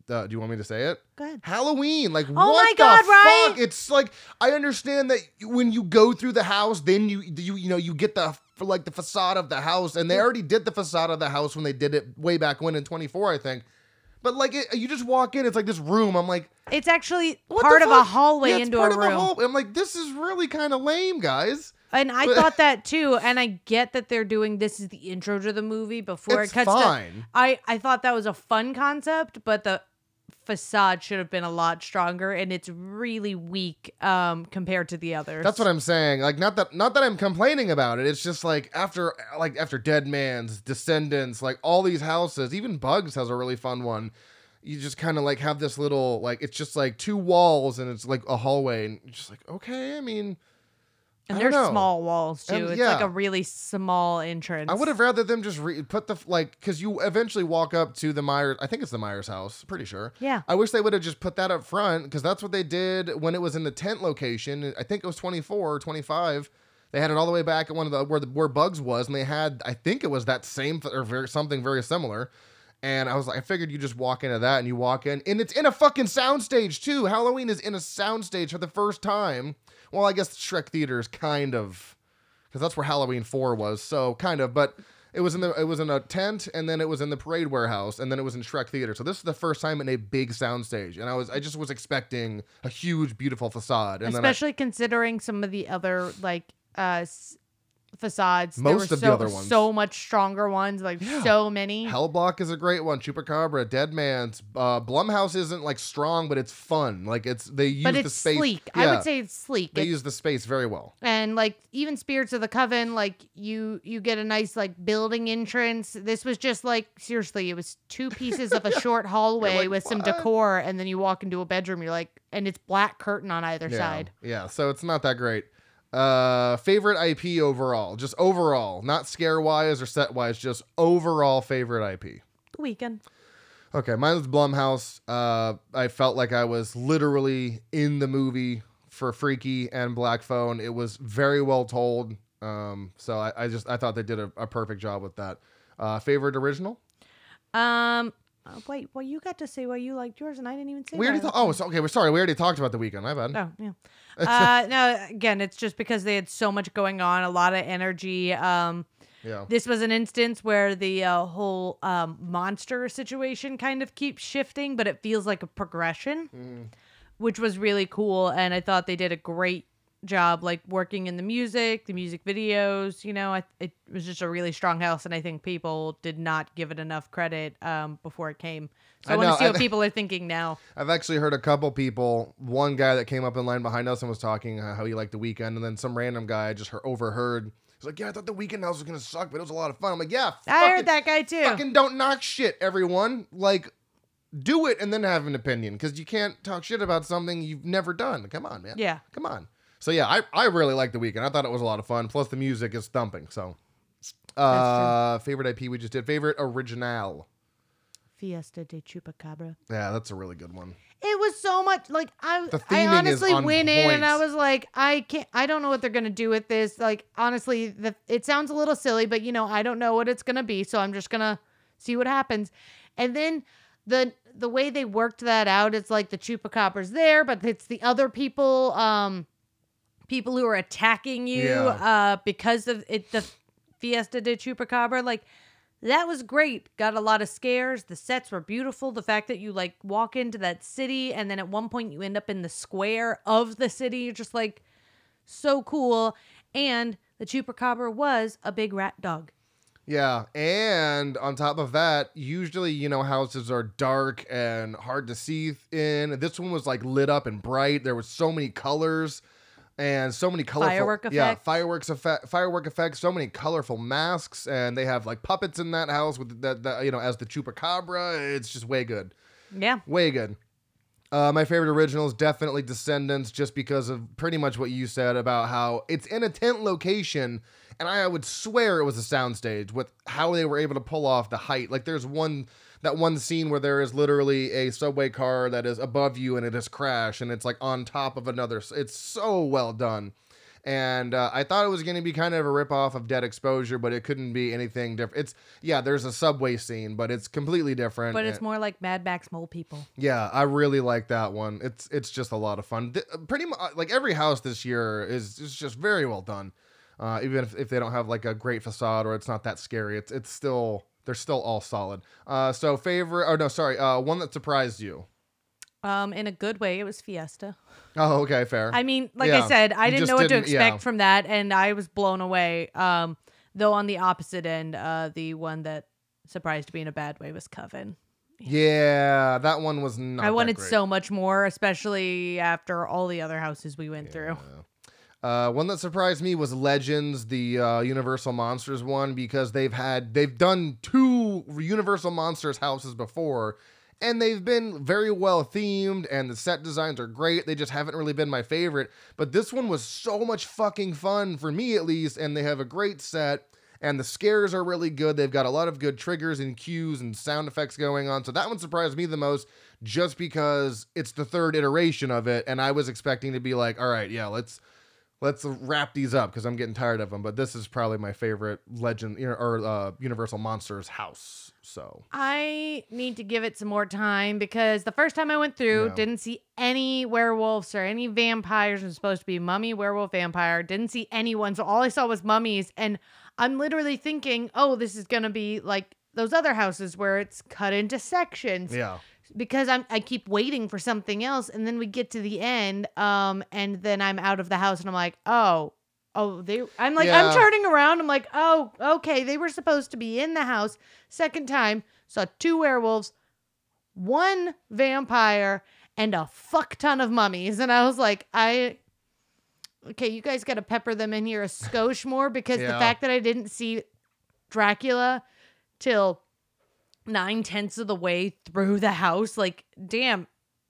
uh, do you want me to say it? Go ahead. Halloween, like Oh what my the God, fuck? It's like I understand that when you go through the house, then you you you know you get the for like the facade of the house, and they already did the facade of the house when they did it way back when in 24, I think. But like it, you just walk in, it's like this room. I'm like, It's actually part of a hallway Yeah, it's into part a of room. hall- I'm like, this is really kind of lame, guys. And I thought that too. And I get that they're doing this is the intro to the movie before It's it cuts fine. to. I I thought that was a fun concept, but the facade should have been a lot stronger, and it's really weak um compared to the others. That's what I'm saying. Like not that not that I'm complaining about it. It's just like after like after Dead Man's Descendants, like all these houses, even Bugs has a really fun one. You just kind of like have this little like it's just like two walls and it's like a hallway and you're just like okay. I mean, And know. small walls too. And- it's like a really small entrance. I would have rather them just re- put the like because you eventually walk up to the Myers. I think it's the Myers house. Pretty sure. Yeah. I wish they would have just put that up front because that's what they did when it was in the tent location. I think it was 24 or 25. They had it all the way back at one of the where the where Bugs was, and they had I think it was that same or very, something very similar. And I was like, I figured you just walk into that and you walk in, and it's in a fucking soundstage too. Halloween is in a soundstage for the first time. Well, I guess the Shrek Theater is kind of because that's where Halloween Four was. So kind of, but it was in the it was in a tent, and then it was in the parade warehouse, and then it was in Shrek Theater. So this is the first time in a big soundstage, and I was I just was expecting a huge, beautiful facade, and then I, especially considering some of the other like uh facades. there Most were of the so, other ones. So much stronger ones, like Yeah. so many. Hellblock is a great one. Chupacabra, Dead Man's. Uh, Blumhouse isn't like strong, but it's fun. Like it's they use but the it's space. sleek. I would say it's sleek. they It's- use the space very well. and like even spirits of the coven like you you get a nice like building entrance this was just like seriously it was two pieces of a short hallway like, with some decor and then you walk into a bedroom you're like and it's black curtain on either yeah. side Yeah, so it's not that great. Uh, favorite IP overall, just overall, not scare wise or set wise, just overall favorite IP. the Weeknd Okay, mine was Blumhouse. Uh, I felt like I was literally in the movie for Freaky and Black Phone. It was very well told. Um, so I, I just I thought they did a, a perfect job with that. Uh, favorite original? um uh, wait well you got to say why you liked yours and i didn't even say We already thought. Oh, so, okay. We're sorry. We already talked about the Weeknd. My bad. Oh yeah. uh, no, again, it's just because they had so much going on, a lot of energy. Um, Yeah. this was an instance where the uh, whole um, monster situation kind of keeps shifting, but it feels like a progression, Mm. which was really cool. And I thought they did a great job, like working in the music, the music videos. You know, I, it was just a really strong house, and I think people did not give it enough credit um, before it came. So I, I want to see I- what people are thinking now. I've actually heard a couple people. One guy that came up in line behind us and was talking how he liked the Weeknd, and then some random guy I just overheard. He's like, "Yeah, I thought the Weeknd house was gonna suck, but it was a lot of fun." I'm like, "Yeah, I heard that guy too. Fucking don't knock shit, everyone. Like, do it and then have an opinion because you can't talk shit about something you've never done. Come on, man. Yeah. Come on. So yeah, I, I really liked the Weeknd. I thought it was a lot of fun. Plus the music is thumping. So, uh, favorite IP we just did. Favorite original. Fiesta de Chupacabra. Yeah, that's a really good one. It was so much like I The I theming is honestly on went in and I was like I can't I don't know what they're going to do with this. Like honestly, the it sounds a little silly, but you know, I don't know what it's going to be, so I'm just going to see what happens. And then the the way they worked that out, it's like the Chupacabra's there, but it's the other people um people who are attacking you Yeah. uh because of it the Fiesta de Chupacabra like that was great. Got a lot of scares. The sets were beautiful. The fact that you like walk into that city and then at one point you end up in the square of the city, you're just like so cool. And the chupacabra was a big rat dog. Yeah, and on top of that, usually you know houses are dark and hard to see in. This one was like lit up and bright. There was so many colors and so many colorful Firework Yeah, fireworks effect, firework effects. So many colorful masks, and they have like puppets in that house with that, that you know as the chupacabra. It's just way good, Yeah. way good. Uh, my favorite original is definitely Descendants, just because of pretty much what you said about how it's in a tent location, and I would swear it was a soundstage with how they were able to pull off the height. Like there's one that one scene where there is literally a subway car that is above you and it has crashed, and it's like on top of another. It's so well done. And uh, I thought it was going to be kind of a ripoff of Dead Exposure, but it couldn't be anything different. It's yeah, there's a subway scene, but it's completely different. But it's and- more like Mad Max Mole People. yeah, I really like that one. It's it's just a lot of fun. Th- pretty much like every house this year is is just very well done. Uh, even if, if they don't have like a great facade or it's not that scary, it's it's still they're still all solid. Uh, so favorite oh no sorry uh, one that surprised you. Um, in a good way, it was Fiesta. Oh okay fair. I mean, like Yeah, I said, I you didn't know what to didn't- expect yeah. from that, and I was blown away. Um, though on the opposite end, uh, the one that surprised me in a bad way was Coven. yeah, that one was not. I wanted so much more, especially after all the other houses we went through. Uh, one that surprised me was Legends, the uh, Universal Monsters one, because they've had they've done two Universal Monsters houses before, and they've been very well themed, and the set designs are great. They just haven't really been my favorite, but this one was so much fucking fun for me at least, and they have a great set. And the scares are really good. They've got a lot of good triggers and cues and sound effects going on. So that one surprised me the most just because it's the third iteration of it. And I was expecting to be like, all right, yeah, let's let's wrap these up because I'm getting tired of them. But this is probably my favorite Legend you know, or uh, Universal Monsters house. So I need to give it some more time because the first time I went through, No. didn't see any werewolves or any vampires. It was supposed to be mummy, werewolf, vampire. Didn't see anyone. So all I saw was mummies. And I'm literally thinking, oh, this is going to be like those other houses where it's cut into sections. yeah, because I'm I keep waiting for something else and then we get to the end um and then I'm out of the house and I'm like, "Oh, Oh, they. I'm like, I'm turning around. I'm like, oh, okay. They were supposed to be in the house. Second time, saw two werewolves, one vampire, and a fuck ton of mummies. And I was like, I. Okay, you guys got to pepper them in here a skosh more because the fact that I didn't see Dracula till nine tenths of the way through the house, like, damn,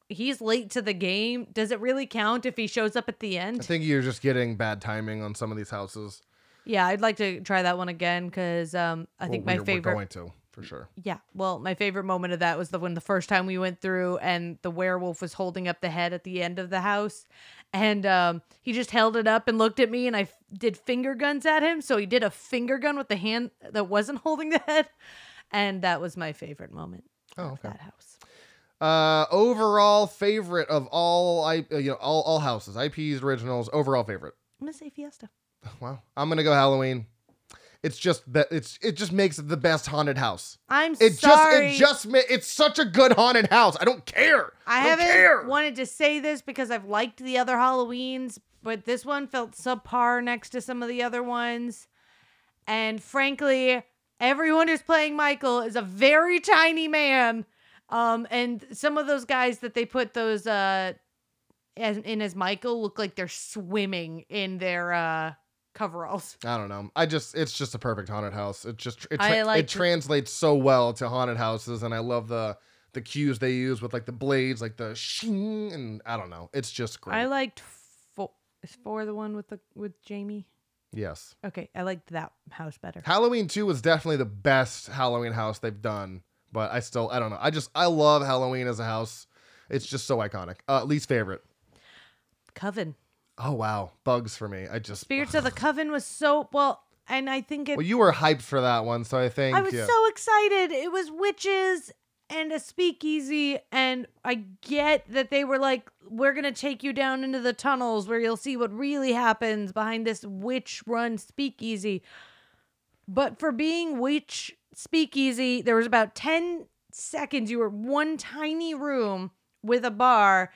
he's late to the game. Does it really count if he shows up at the end? I think you're just getting bad timing on some of these houses. Yeah, I'd like to try that one again because um, I think my we're, favorite. We're going to for sure. Yeah, well, my favorite moment of that was the when the first time we went through and the werewolf was holding up the head at the end of the house, and um, he just held it up and looked at me, and I f- did finger guns at him. So he did a finger gun with the hand that wasn't holding the head, and that was my favorite moment Oh, of okay. that house. Uh, overall favorite of all I uh, you know all all houses, IPs, originals. Overall favorite. I'm gonna say Fiesta. Wow, I'm gonna go Halloween. It's just that it's it just makes it the best haunted house. I'm It sorry. just it just it's such a good haunted house. I don't care. I don't haven't care. wanted to say this because I've liked the other Halloweens, but this one felt subpar next to some of the other ones. And frankly, everyone who's playing Michael is a very tiny man. Um, and some of those guys that they put those uh as, in as Michael look like they're swimming in their uh coveralls. I don't know. I just it's just a perfect haunted house. It just it, tra- like it it. translates so well to haunted houses, and I love the the cues they use with like the blades, like the shing, and I don't know. It's just great. I liked four. Is four the one with the with Jamie? Yes. Okay, I liked that house better. Halloween 2 was definitely the best Halloween house they've done, but I still I don't know. I just I love Halloween as a house. It's just so iconic. Uh, least favorite. Coven. Oh wow, bugs for me. I just Spirits of the Coven was so well, and I think it. Well, you were hyped for that one, so I think I was yeah. so excited. It was witches and a speakeasy, and I get that they were like, "We're gonna take you down into the tunnels where you'll see what really happens behind this witch-run speakeasy." But for being witch speakeasy, there was about ten seconds. You were one tiny room with a bar,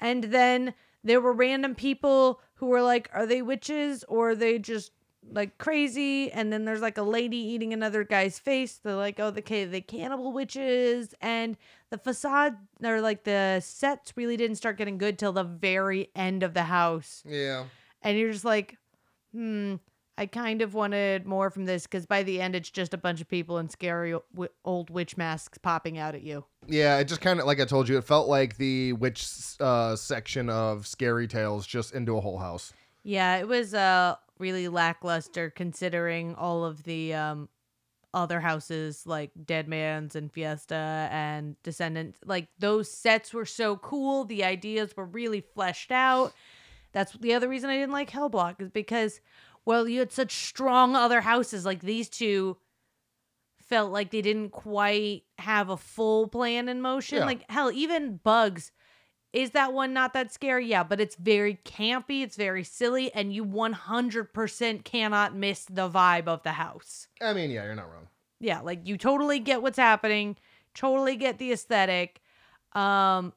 and then there were random people who were like, "Are they witches or are they just like crazy?" And then there's like a lady eating another guy's face. They're like, "Oh, the the cannibal witches." And the facade or like the sets really didn't start getting good till the very end of the house, Yeah. and you're just like, "Hmm." I kind of wanted more from this because by the end, it's just a bunch of people in scary w- old witch masks popping out at you. Yeah, it just kind of like I told you, it felt like the witch uh, section of Scary Tales just into a whole house. Yeah, it was uh really lackluster considering all of the um other houses like Dead Man's and Fiesta and Descendants. Like those sets were so cool. The ideas were really fleshed out. That's the other reason I didn't like Hellblock is because well, you had such strong other houses like these two felt like they didn't quite have a full plan in motion. Yeah. Like hell, even Bugs is that one not that scary? Yeah, but it's very campy, it's very silly, and you 100% cannot miss the vibe of the house. I mean, yeah, you're not wrong. Yeah, like you totally get what's happening, totally get the aesthetic. Um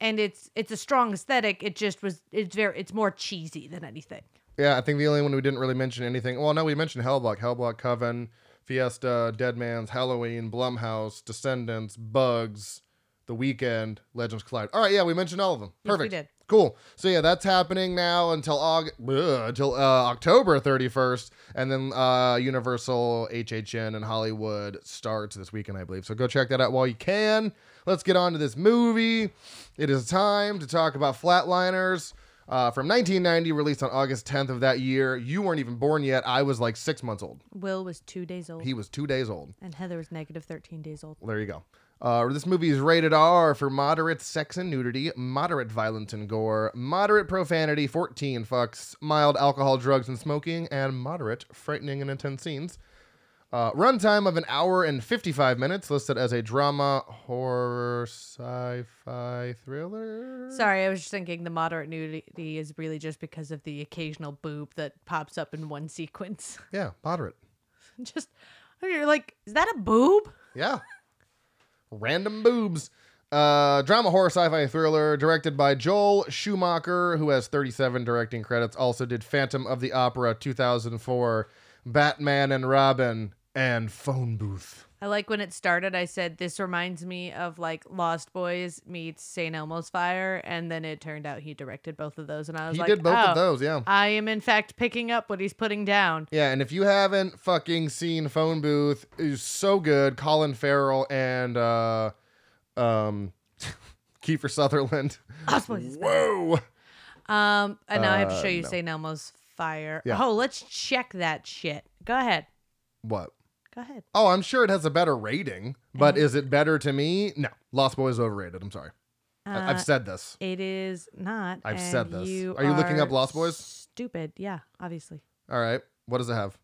and it's it's a strong aesthetic. It just was it's very it's more cheesy than anything. Yeah, I think the only one we didn't really mention anything. Well, no, we mentioned Hellblock, Hellblock Coven, Fiesta, Dead Man's, Halloween, Blumhouse, Descendants, Bugs, The Weeknd, Legends Collide. All right, yeah, we mentioned all of them. Yes, we Perfect. did. Cool. So yeah, that's happening now until August, until uh, October 31st, and then uh, Universal, HHN, and Hollywood starts this weekend, I believe. So go check that out while you can. Let's get on to this movie. It is time to talk about Flatliners. Uh, from 1990, released on August 10th of that year. You weren't even born yet. I was like six months old. Will was 2 days old He was two days old. and Heather was negative 13 days old. Well, there you go. Uh, this movie is rated R for moderate sex and nudity, moderate violence and gore, moderate profanity, 14 fucks, mild alcohol, drugs, and smoking, and moderate frightening and intense scenes. Uh, runtime of an hour and 55 minutes, listed as a drama, horror, sci-fi, thriller. Sorry, I was just thinking the moderate nudity is really just because of the occasional boob that pops up in one sequence. Yeah, moderate. just you're like, is that a boob? Yeah. Random boobs. Uh, drama, horror, sci-fi thriller, directed by Joel Schumacher, who has 37 directing credits. Also did Phantom of the Opera 2004, Batman and Robin, and Phone Booth. I like when it started. I said this reminds me of like Lost Boys meets St. Elmo's Fire, and then it turned out he directed both of those, and I was He like, did both oh, of those, yeah. I am in fact picking up what he's putting down. Yeah, and if you haven't fucking seen Phone Booth, is so good. Colin Farrell and uh, um, Kiefer Sutherland. Lost Boys. Whoa. Um, and now I have to Uh, show you no. St. Elmo's Fire. Yeah. Oh, let's check that shit. Go ahead. What? Go ahead. Oh, I'm sure it has a better rating, but is it better to me? No. Lost Boys overrated. I'm sorry. Uh, I've said this. It is not. I've said this. You Are you looking up Lost Boys? Stupid. Yeah, obviously. All right. What does it have?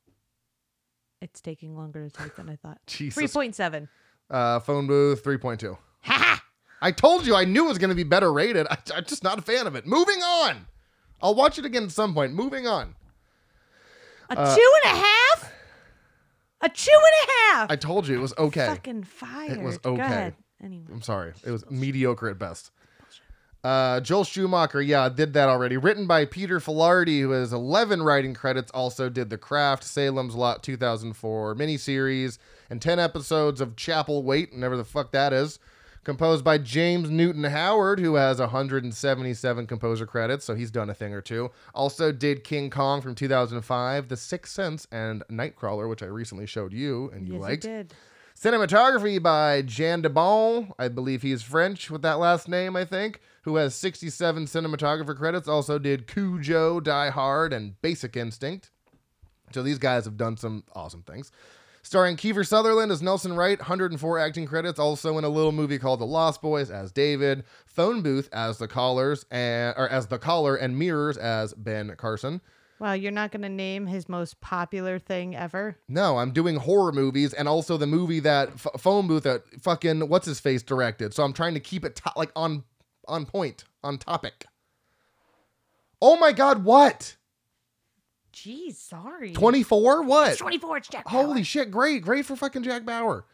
It's taking longer to type than I thought. Jesus. Three point seven. Uh, phone booth 3.2. Ha! I told you I knew it was going to be better rated. I, I'm just not a fan of it. Moving on. I'll watch it again at some point. Moving on. A Uh, two and a half. A two and a half. I told you it was okay. Fucking fired. It was Go okay. ahead. Anyway. I'm sorry. It was mediocre at best. Uh, Joel Schumacher, yeah, did that already. Written by Peter Filardi, who has 11 writing credits. Also did The Craft, Salem's Lot 2004 miniseries, and 10 episodes of Chapelwaite, whatever the fuck that is. Composed by James Newton Howard, who has 177 composer credits, so he's done a thing or two. Also did King Kong from 2005, The Sixth Sense, and Nightcrawler, which I recently showed you and you Yes, liked. did. Cinematography by Jan de Bon. I believe he's French with that last name, I think, who has 67 cinematographer credits. Also did Cujo, Die Hard, and Basic Instinct. So these guys have done some awesome things. Starring Kiefer Sutherland as Nelson Wright, 104 acting credits. Also in a little movie called The Lost Boys as David. Phone Booth as the callers and or as the caller and Mirrors as Ben Carson. Wow, you're not going to name his most popular thing ever? No, I'm doing horror movies and also the movie that f- phone booth that fucking what's his face directed. So I'm trying to keep it to- like on on point, on topic. Oh my god, what? Jeez, sorry. 24? What? It's 24. It's Jack. Holy Bauer. shit, great. Great for fucking Jack Bauer.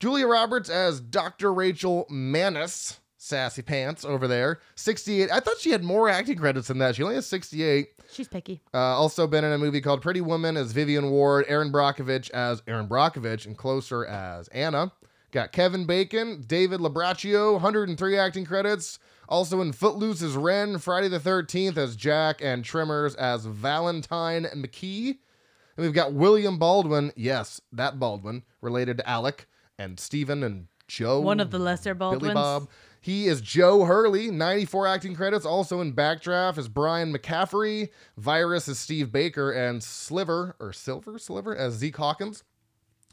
Julia Roberts as Dr. Rachel Mannus, sassy pants over there. 68. I thought she had more acting credits than that. She only has 68. She's picky. Uh, also been in a movie called Pretty Woman as Vivian Ward, Erin Brockovich as Erin Brockovich, and Closer as Anna. Got Kevin Bacon, David Labraccio, 103 acting credits. Also in Footloose is Ren, Friday the 13th as Jack, and Tremors as Valentine McKee. And we've got William Baldwin, yes, that Baldwin, related to Alec and Stephen and Joe. One of the lesser Baldwins. Billy Bob. He is Joe Hurley, 94 acting credits. Also in Backdraft is Brian McCaffrey. Virus is Steve Baker, and Sliver, or Silver, Sliver, as Zeke Hawkins.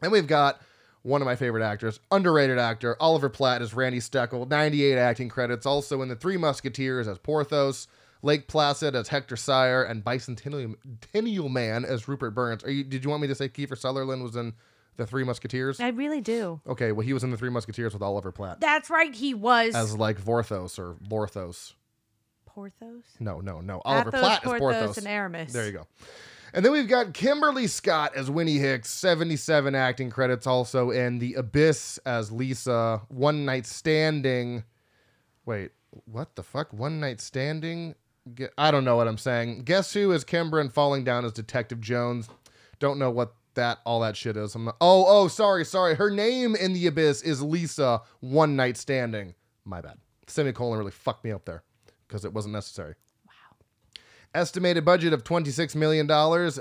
And we've got one of my favorite actors, underrated actor, Oliver Platt as Randy Steckle, 98 acting credits. Also in The Three Musketeers as Porthos. Lake Placid as Hector Cyr, and Bicentennial Man as Rupert Burns. Are you, did you want me to say Kiefer Sutherland was in The Three Musketeers? I really do. Okay, well, he was in The Three Musketeers with Oliver Platt That's right. He was as like Vorthos or Lorthos. Porthos. No, no, no. Oliver Athos, Platt is Porthos, Porthos. and Aramis. There you go. And then we've got Kimberly Scott as Winnie Hicks, 77 acting credits also in The Abyss as Lisa, One Night Standing. Wait, what the fuck? One Night Standing? I don't know what I'm saying. Guess who is Kimber and Falling Down as Detective Jones? Don't know what that all that shit is. I'm not, oh, oh, sorry, sorry. Her name in The Abyss is Lisa, One Night Standing. My bad. Semicolon really fucked me up there because it wasn't necessary. Wow. Estimated budget of $26 million,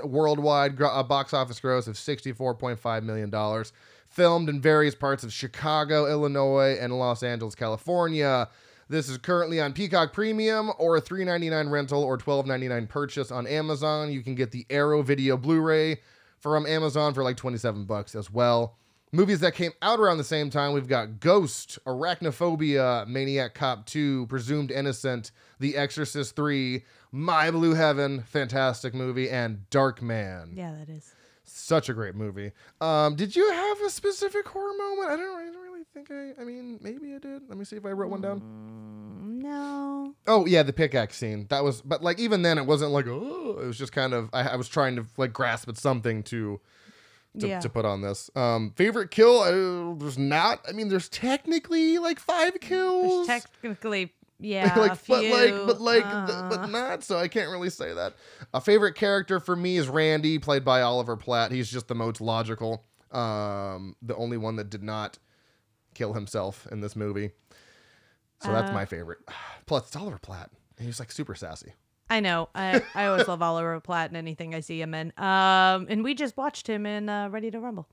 worldwide gro- uh, box office gross of $64.5 million. Filmed in various parts of Chicago, Illinois, and Los Angeles, California. This is currently on Peacock Premium or a $3.99 rental or $12.99 purchase on Amazon. You can get the Arrow Video Blu-ray from Amazon for like 27 bucks as well. Movies that came out around the same time, we've got Ghost, Arachnophobia, Maniac Cop 2, Presumed Innocent, The Exorcist 3, My Blue Heaven, fantastic movie, and Darkman. Yeah, that is. Such a great movie. Um, did you have a specific horror moment? I don't, I don't really think I, I mean, maybe I did. Let me see if I wrote one down. Mm, no. Oh yeah, the pickaxe scene. That was, but like even then, it wasn't like oh, it was just kind of I, I was trying to like grasp at something to to, Yeah. to put on this. Um, favorite kill? Uh, there's not. I mean, there's technically like five kills. There's technically, yeah, like, but like, but like, uh, but not. So I can't really say that. A favorite character for me is Randy, played by Oliver Platt. He's just the most logical. Um, the only one that did not kill himself in this movie. So that's Uh, my favorite. Plus, it's Oliver Platt. He's like super sassy. I know. I, I always love Oliver Platt in anything I see him in. Um, and we just watched him in uh, Ready to Rumble.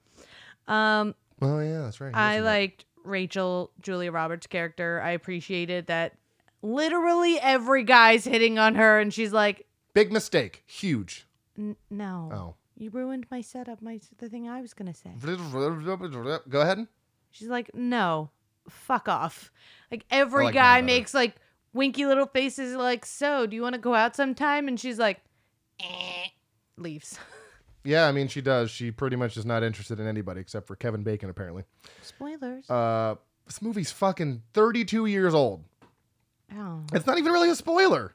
Um, Oh yeah, that's right. I in that. liked Rachel Julia Roberts' character. I appreciated that literally every guy's hitting on her, and she's like, big mistake. Huge. "N- "No, Oh. you ruined my setup. My the thing I was gonna say." Go ahead. She's like, "No, fuck off." Like every like guy makes like winky little faces, like, "So, do you want to go out sometime?" And she's like, eh, leaves. Yeah, I mean she does. She pretty much is not interested in anybody except for Kevin Bacon, apparently. Spoilers. Uh, this movie's fucking 32 years old. oh. It's not even really a spoiler.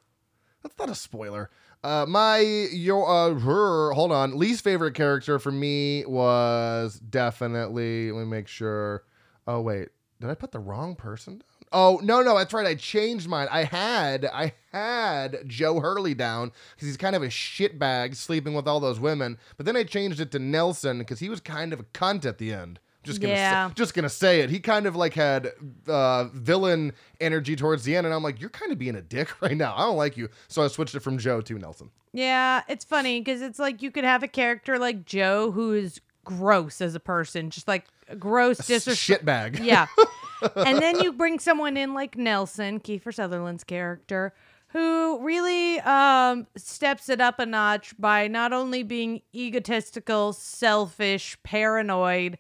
That's not a spoiler. Uh, my your uh her hold on least favorite character for me was definitely let me make sure. Oh wait, did I put the wrong person? down? Oh no no that's right I changed mine. I had I had Joe Hurley down because he's kind of a shitbag sleeping with all those women. But then I changed it to Nelson because he was kind of a cunt at the end. Just gonna Yeah. say, just gonna say it. He kind of like had uh, villain energy towards the end, and I'm like, you're kind of being a dick right now. I don't like you. So I switched it from Joe to Nelson. Yeah, it's funny because it's like you could have a character like Joe who is gross as a person, just like gross, disrespect. Shitbag. Yeah. and then you bring someone in like Nelson, Kiefer Sutherland's character, who really um, steps it up a notch by not only being egotistical, selfish, paranoid,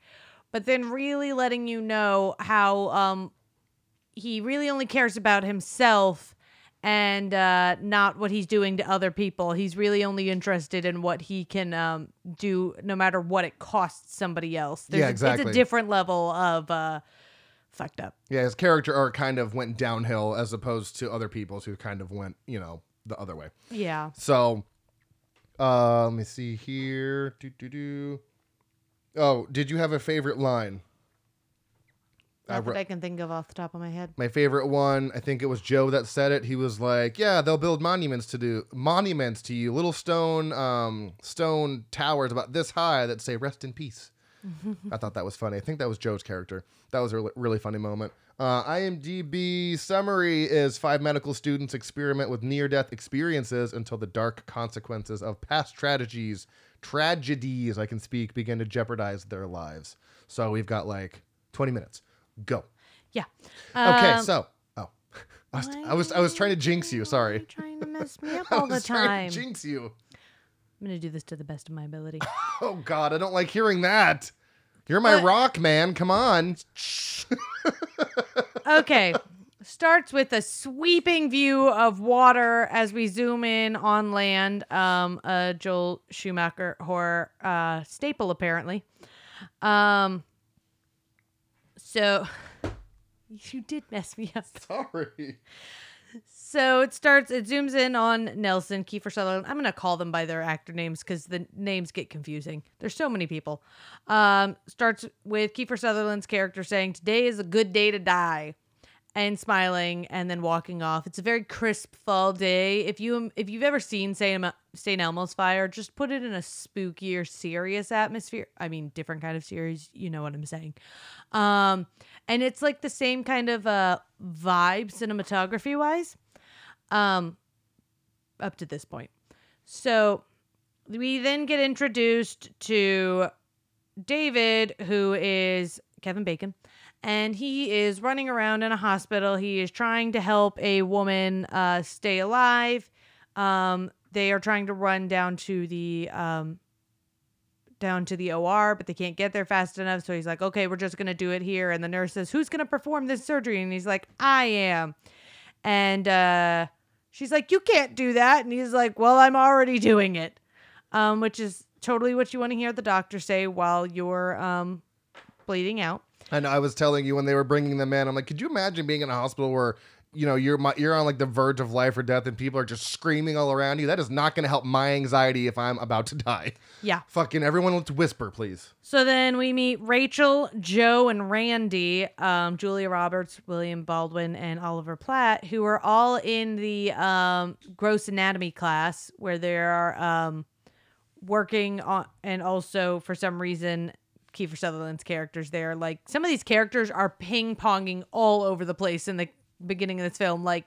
but then really letting you know how um, he really only cares about himself and uh, not what he's doing to other people. He's really only interested in what he can um, do, no matter what it costs somebody else. There's Yeah, a- exactly. it's a different level of uh, fucked up. Yeah, his character arc kind of went downhill as opposed to other people's who kind of went, you know, the other way. Yeah. So, uh, let me see here. Do do do. Oh, did you have a favorite line? I Not wrote- that I can think of off the top of my head. My favorite one, I think it was Joe that said it. He was like, "Yeah, they'll build monuments to do monuments to you, little stone um stone towers about this high that say rest in peace." I thought that was funny. I think that was Joe's character. That was a really, really funny moment. Uh, IMDb summary is five medical students experiment with near-death experiences until the dark consequences of past tragedies, tragedies, I can speak, begin to jeopardize their lives. So we've got like 20 minutes. Go. Yeah. Okay, Um, so oh, I was, I was I was trying to jinx you. Sorry, trying to mess me up all the time. to jinx you. I'm gonna do this to the best of my ability. Oh God, I don't like hearing that. You're my What? rock man. Come on. okay. Starts with a sweeping view of water as we zoom in on land. Um, a Joel Schumacher horror uh, staple, apparently. Um, so you did mess me up. Sorry. So it starts, it zooms in on Nelson, Kiefer Sutherland. I'm going to call them by their actor names because the names get confusing. There's so many people. Um, starts with Kiefer Sutherland's character saying, Today is a good day to die. And smiling and then walking off. It's a very crisp fall day. If you if you've ever seen St. Elmo's Fire, just put it in a spookier, serious atmosphere. I mean, different kind of series. You know what I'm saying. Um, and it's like the same kind of uh vibe cinematography wise um up to this point so we then get introduced to david who is kevin bacon and he is running around in a hospital he is trying to help a woman uh stay alive um they are trying to run down to the um down to the OR, but they can't get there fast enough. So he's like, okay, we're just to do it here. And the nurse says, who's to perform this surgery? And he's like, I am. And uh, she's like, you can't do that. And he's like, well, I'm already doing it, um, which is totally what you want to hear the doctor say while you're um, bleeding out. And I was telling you when they were bringing them in, I'm like, could you imagine being in a hospital where you know you're my, you're on like the verge of life or death and people are just screaming all around you? That is not going to help my anxiety if i'm about to die. Yeah. fucking everyone let's whisper please. So then we meet Rachel, Joe, and Randy, um, Julia Roberts, William Baldwin, and Oliver Platt, who are all in the um, gross anatomy class where they are um, working on, and also for some reason, Kiefer Sutherland's characters there. Like some of these characters are ping ponging all over the place in the beginning of this film. Like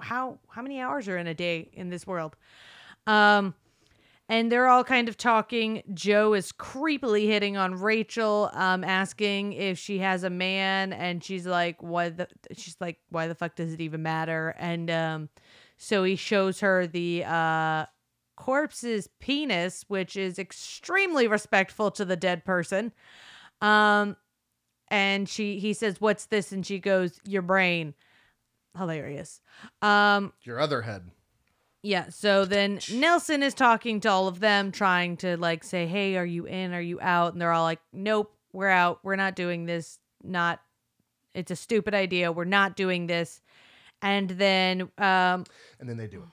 how how many hours are in a day in this world? Um, and they're all kind of talking. Joe is creepily hitting on Rachel, um, asking if she has a man, and she's like, "Why the?" She's like, "Why the fuck does it even matter?" And um, so he shows her the uh, corpse's penis, which is extremely respectful to the dead person. Um, and she he says, "What's this?" And she goes, "Your brain." Hilarious. Um, your other head yeah, so then Nelson is talking to all of them, trying to like say, Hey, are you in? Are you out? And they're all like, Nope, we're out. We're not doing this. Not, it's a stupid idea. We're not doing this. And then um, and then they do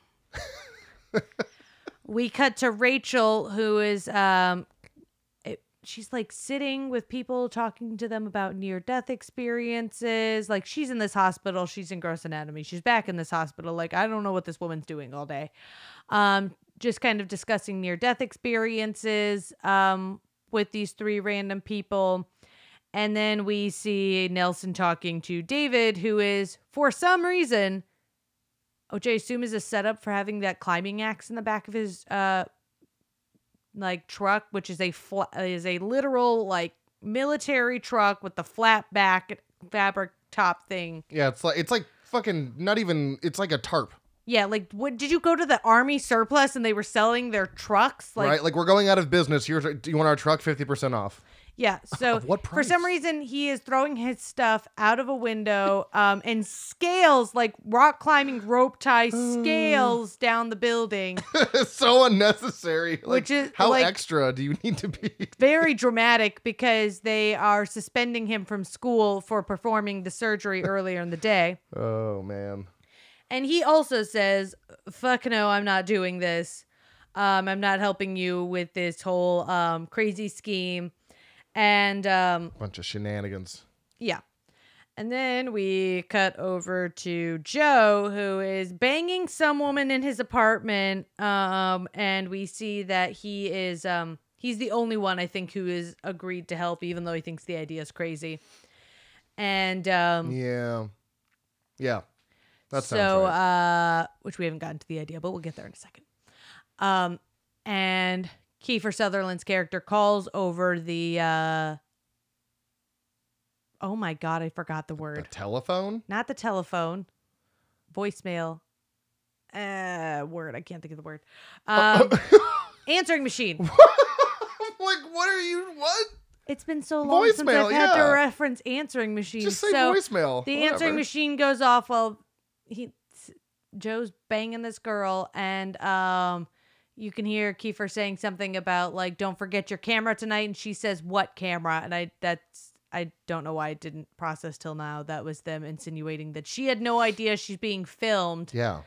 it we cut to Rachel, who is um, she's like sitting with people, talking to them about near death experiences. Like she's in this hospital, she's in gross anatomy, she's back in this hospital. Like I don't know what this woman's doing all day. Um, just kind of discussing near death experiences um with these three random people. And then we see Nelson talking to David, who is, for some reason, which I assume is a setup for having that climbing axe in the back of his uh like truck, which is a fl- is a literal like military truck with the flat back fabric top thing. yeah it's like it's like fucking not even it's like a tarp Yeah, like what did you go to the army surplus and they were selling their trucks? Like right like we're going out of business here's do you want our truck 50% off Yeah. So for some reason he is throwing his stuff out of a window um and scales like rock climbing rope tie scales down the building. it's so unnecessary like, Which is, how like- extra do you need to be Very dramatic because they are suspending him from school for performing the surgery earlier in the day. oh man And he also says, "Fuck no, I'm not doing this. Um, I'm not helping you with this whole um, crazy scheme." And um, bunch of shenanigans Yeah. And then we cut over to Joe, who is banging some woman in his apartment. Um, and we see that he is um he's the only one I think who is agreed to help, even though he thinks the idea is crazy. And um yeah yeah that sounds so right. uh which we haven't gotten to the idea, but we'll get there in a second. Um and Kiefer Sutherland's character calls over the uh Oh my god, I forgot the word. the telephone Not the telephone. Voicemail. Uh word, I can't think of the word. Um answering machine. like what are you what It's been so long since I've had to reference answering machine. just say so voicemail the answering machine goes off while he Joe's banging this girl and um you can hear Kiefer saying something about like don't forget your camera tonight and she says what camera and I that's I don't know why I didn't process till now that was them insinuating that she had no idea she's being filmed yeah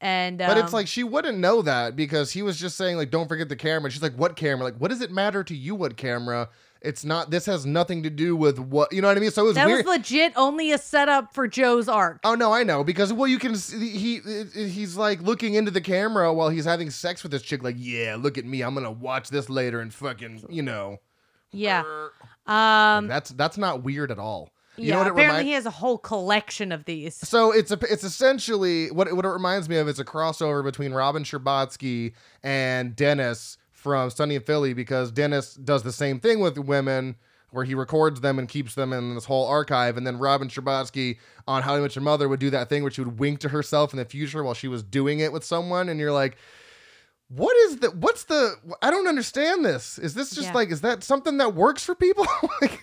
and But it's um, like she wouldn't know that because he was just saying like don't forget the camera. And she's like, "What camera? Like, what does it matter to you? What camera? It's not. This has nothing to do with what you know what I mean." So it was that weird. was legit only a setup for Joe's arc. oh no, I know because well, you can see he he's like looking into the camera while he's having sex with this chick. Like, yeah, look at me. I'm gonna watch this later and fucking you know. Yeah. Um that's that's not weird at all. You yeah, know what it apparently remind- he has a whole collection of these. So it's a it's essentially what it, what it reminds me of. is a crossover between Robin Scherbatsky and Dennis from Sunny and Philly because Dennis does the same thing with women where he records them and keeps them in this whole archive, and then Robin Scherbatsky on How I Met Your Mother would do that thing where she would wink to herself in the future while she was doing it with someone, and you're like. What is the what's the I don't understand this. Is this just Yeah. like is that something that works for people? like,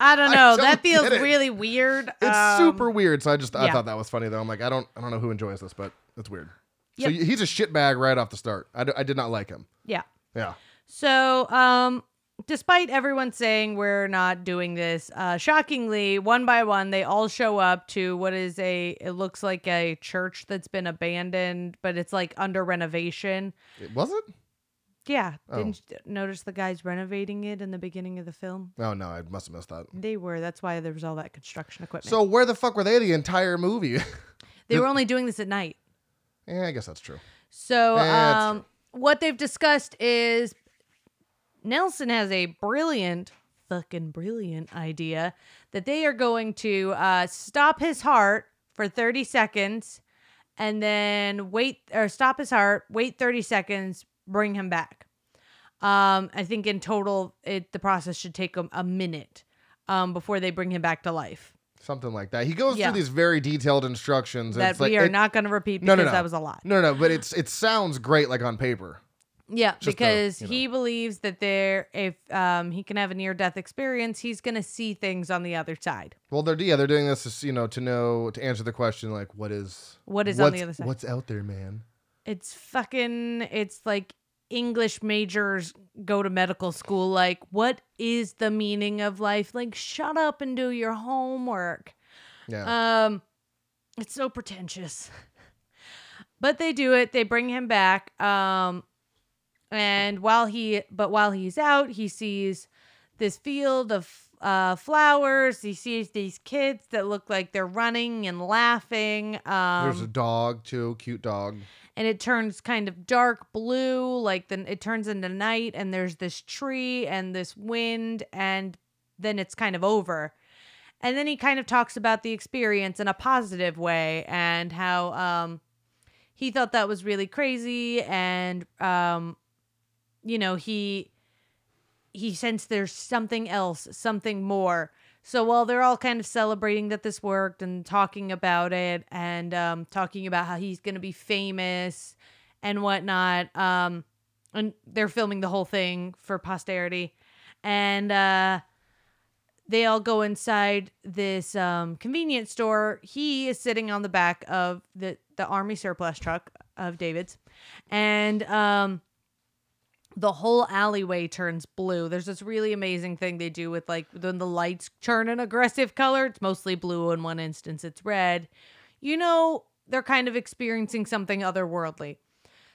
I don't I know. don't that feels really weird. It's Um, super weird. So I just I yeah. thought that was funny though. I'm like I don't I don't know who enjoys this, but it's weird. Yep. So he's a shitbag right off the start. I, d- I did not like him. Yeah. Yeah. So, um, despite everyone saying we're not doing this, uh, shockingly, one by one, they all show up to what is a, it looks like a church that's been abandoned, but it's like under renovation. It- Was it? Yeah. Oh. Didn't you notice the guys renovating it in the beginning of the film? Oh no, I must have missed that. They were. That's why there was all that construction equipment. So where the fuck were they the entire movie? they were only doing this at night. yeah, I guess that's true. So, That's um, what they've discussed is Nelson has a brilliant, fucking brilliant idea that they are going to uh, stop his heart for 30 seconds and then wait, or stop his heart, wait 30 seconds, bring him back. Um, I think in total, it the process should take a, a minute um, before they bring him back to life. Something like that. He goes Yeah. through these very detailed instructions. That it's like, we are it- not going to repeat No, because no, no. that was a lot. No, no, but it's it sounds great like on paper. Yeah, Just because know. he believes that there, if um, he can have a near death experience, he's gonna see things on the other side. Well, they're yeah, they're doing this to, you know to know to answer the question like what is What is on the other side? What's out there, man? It's fucking. It's like English majors go to medical school. Like, what is the meaning of life? Like, shut up and do your homework. Yeah. Um, it's so pretentious. but they do it. They bring him back. Um, and while he, but while he's out, he sees this field of uh, flowers. He sees these kids that look like they're running and laughing. Um, There's a Um, dog too, cute dog. and it turns kind of dark blue, like then it turns into night, and there's this tree and this wind, and then it's kind of over. And then he kind of talks about the experience in a positive way and how um, he thought that was really crazy, and um, you know he he sensed there's something else, something more. So while they're all kind of celebrating that this worked and talking about it and um, talking about how he's going to be famous and whatnot, um, and they're filming the whole thing for posterity, and uh, they all go inside this um, convenience store. He is sitting on the back of the the army surplus truck of David's, and um, the whole alleyway turns blue. There's this really amazing thing they do with like when the lights turn an aggressive color. It's mostly blue. In one instance, it's red. You know, they're kind of experiencing something otherworldly.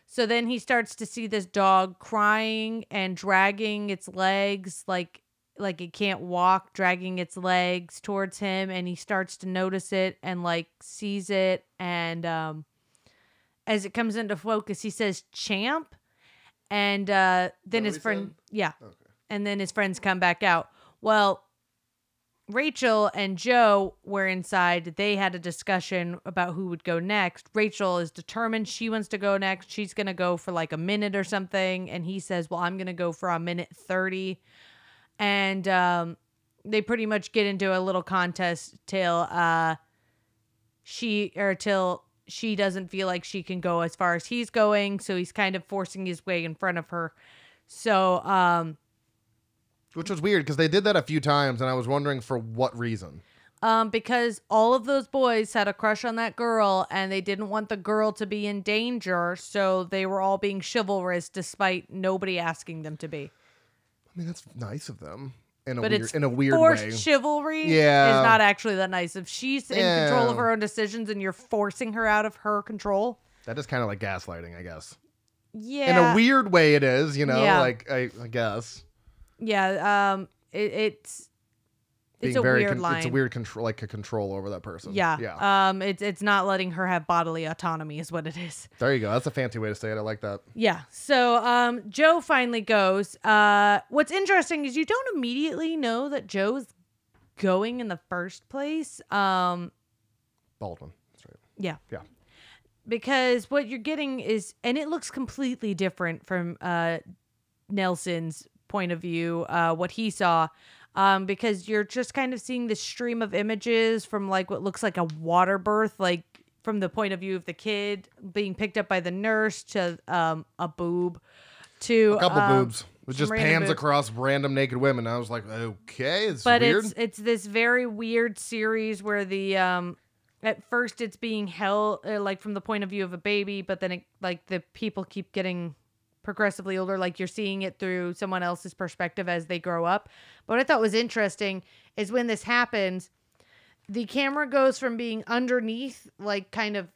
So then he starts to see this dog crying and dragging its legs like like it can't walk, dragging its legs towards him and he starts to notice it and like sees it and um as it comes into focus he says champ and uh then his friend said? yeah Okay. and then his friends come back out well Rachel and Joe were inside. They had a discussion about who would go next. Rachel is determined she wants to go next. She's going to go for like a minute or something. And he says, Well, I'm going to go for a minute 30. And um, they pretty much get into a little contest till uh, she or till she doesn't feel like she can go as far as he's going. So he's kind of forcing his way in front of her. So, um, Which was weird because they did that a few times, and I was wondering for what reason. um, because all of those boys had a crush on that girl and they didn't want the girl to be in danger, so they were all being chivalrous despite nobody asking them to be. I mean, that's nice of them in a But weird it's in a weird forced way. chivalry Yeah. is not actually that nice. If she's in control of her own decisions and you're forcing her out of her control, that is kind of like gaslighting, I guess. yeah, In a weird way, it is. You know, Yeah. like I, I guess yeah, um, it, it's being a very weird con- line. It's a weird control, like a control over that person. yeah, yeah. Um, it's it's not letting her have bodily autonomy, is what it is. there you go. That's a fancy way to say it. I like that. Yeah. So um Joe finally goes. Uh what's interesting is you don't immediately know that Joe's going in the first place. Um Baldwin. That's right. yeah. Yeah. Because what you're getting is and it looks completely different from uh Nelson's point of view, uh what he saw. Um, because you're just kind of seeing this stream of images from like what looks like a water birth, like from the point of view of the kid being picked up by the nurse to um a boob to A couple um, boobs. It just pans boobs. across random naked women. I was like, okay, it's but weird. it's it's this very weird series where the um at first it's being held uh, like from the point of view of a baby but then it like the people keep getting progressively older, like you're seeing it through someone else's perspective as they grow up. But what I thought was interesting is when this happens, the camera goes from being underneath, like kind of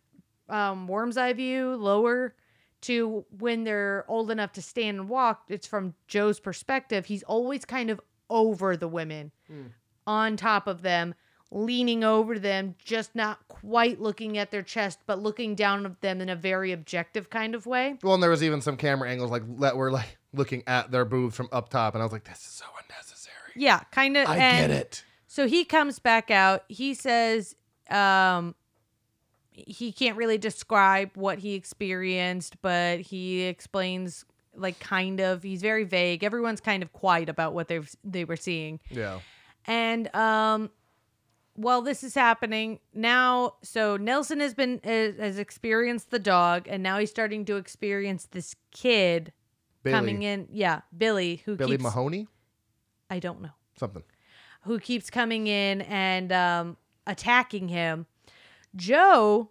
um, worm's eye view, lower, to when they're old enough to stand and walk. It's from Joe's perspective. He's always kind of over the women, on top of them, leaning over them, just not quite looking at their chest, but looking down at them in a very objective kind of way. Well, and there was even some camera angles like that were like looking at their boobs from up top, and I was like, this is so unnecessary. Yeah, kind of. I get it. So he comes back out. He says um, he can't really describe what he experienced, but he explains like kind of. He's very vague. Everyone's kind of quiet about what they've they were seeing. Yeah. And um, while this is happening now, so Nelson has been has, has experienced the dog, and now he's starting to experience this kid Billy. coming in. Yeah, Billy, who Billy keeps, Mahoney? I don't know Something. who keeps coming in and um, attacking him. Joe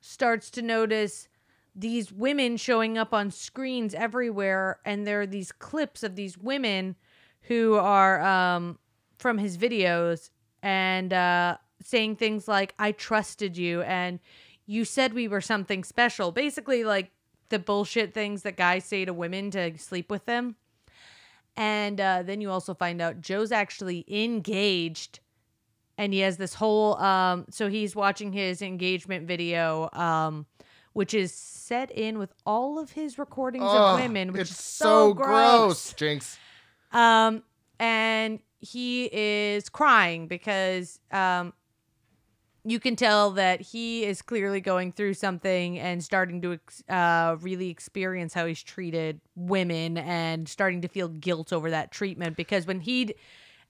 starts to notice these women showing up on screens everywhere, and there are these clips of these women who are um, from his videos and uh, saying things like, I trusted you, and you said we were something special. Basically, like the bullshit things that guys say to women to sleep with them. And uh, then you also find out Joe's actually engaged. And he has this whole, um, so he's watching his engagement video, um, which is set in with all of his recordings Ugh, of women, which is so gross. Jinx. Um, and he is crying because um, you can tell that he is clearly going through something and starting to uh, really experience how he's treated women and starting to feel guilt over that treatment because when he'd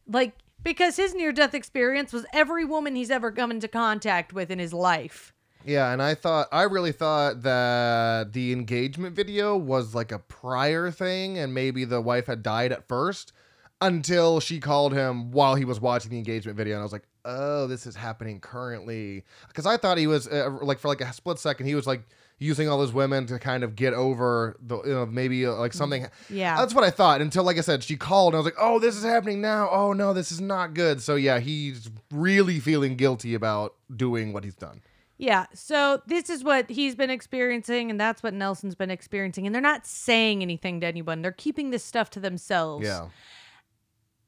like because his near death experience was every woman he's ever come into contact with in his life. Yeah, and I thought I really thought that the engagement video was like a prior thing, and maybe the wife had died at first until she called him while he was watching the engagement video, and I was like, "Oh, this is happening currently." Because I thought he was uh, like for like a split second, he was like using all those women to kind of get over the you know maybe uh, like something. Yeah. That's what I thought until like I said, she called, and I was like, "Oh, this is happening now. Oh no, this is not good." So yeah, he's really feeling guilty about doing what he's done. Yeah. So this is what he's been experiencing, and that's what Nelson's been experiencing. And they're not saying anything to anyone. They're keeping this stuff to themselves. Yeah.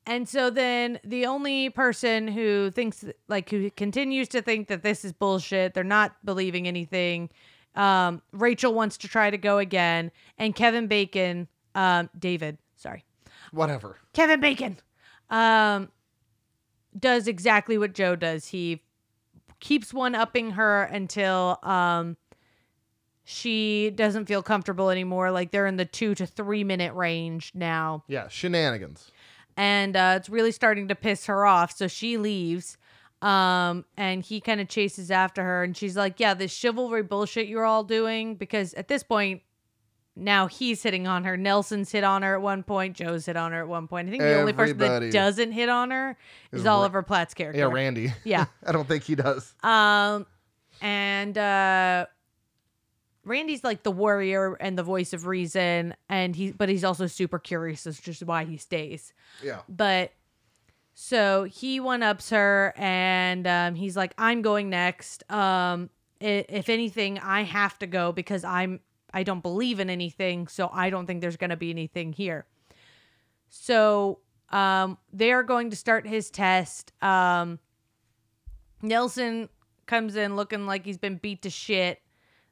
And so then the only person who thinks like who continues to think that this is bullshit, they're not believing anything. Um, Rachel wants to try to go again, and Kevin Bacon, um, David, sorry, Whatever. Kevin Bacon, um, does exactly what Joe does. He keeps one upping her until um she doesn't feel comfortable anymore. Like they're in the two to three minute range now Yeah, shenanigans. And uh, it's really starting to piss her off. So she leaves, um, and he kind of chases after her, and she's like, "Yeah, this chivalry bullshit you're all doing." Because at this point, now he's hitting on her. Nelson's hit on her at one point. Joe's hit on her at one point. I think the only person Everybody. that doesn't hit on her is, Is Ra- Oliver Platt's character. Yeah, Randy. Yeah. I don't think he does. Um, and uh, Randy's like the warrior and the voice of reason, and he, but he's also super curious, which is why he stays. Yeah. But so he one ups her, and um, he's like, "I'm going next. Um, if anything, I have to go because I'm I don't believe in anything, so I don't think there's gonna be anything here." So um, they are going to start his test. Um, Nelson comes in looking like he's been beat to shit.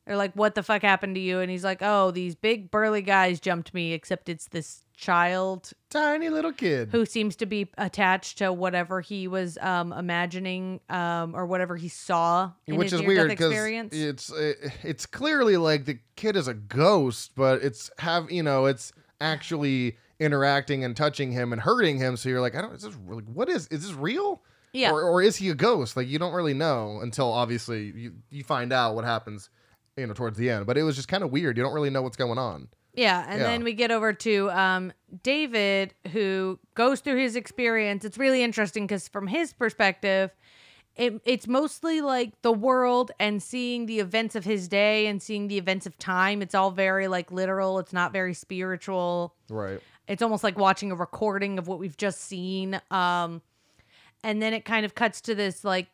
They're like, "What the fuck happened to you?" And he's like, "Oh, these big burly guys jumped me. Except it's this child Tiny little kid. who seems to be attached to whatever he was um, imagining um, or whatever he saw in Which his is weird because it's it, it's clearly like the kid is a ghost, but it's have you know it's actually interacting and touching him and hurting him. So you're like, I don't. Is this really what is is this real? Yeah. Or, or is he a ghost? Like you don't really know until obviously you you find out what happens, you know, towards the end. But it was just kind of weird. You don't really know what's going on. Yeah, and Yeah. then we get over to um, David, who goes through his experience. It's really interesting because from his perspective, it, it's mostly like the world and seeing the events of his day and seeing the events of time. It's all very like literal. It's not very spiritual. Right. It's almost like watching a recording of what we've just seen. Um, and then it kind of cuts to this like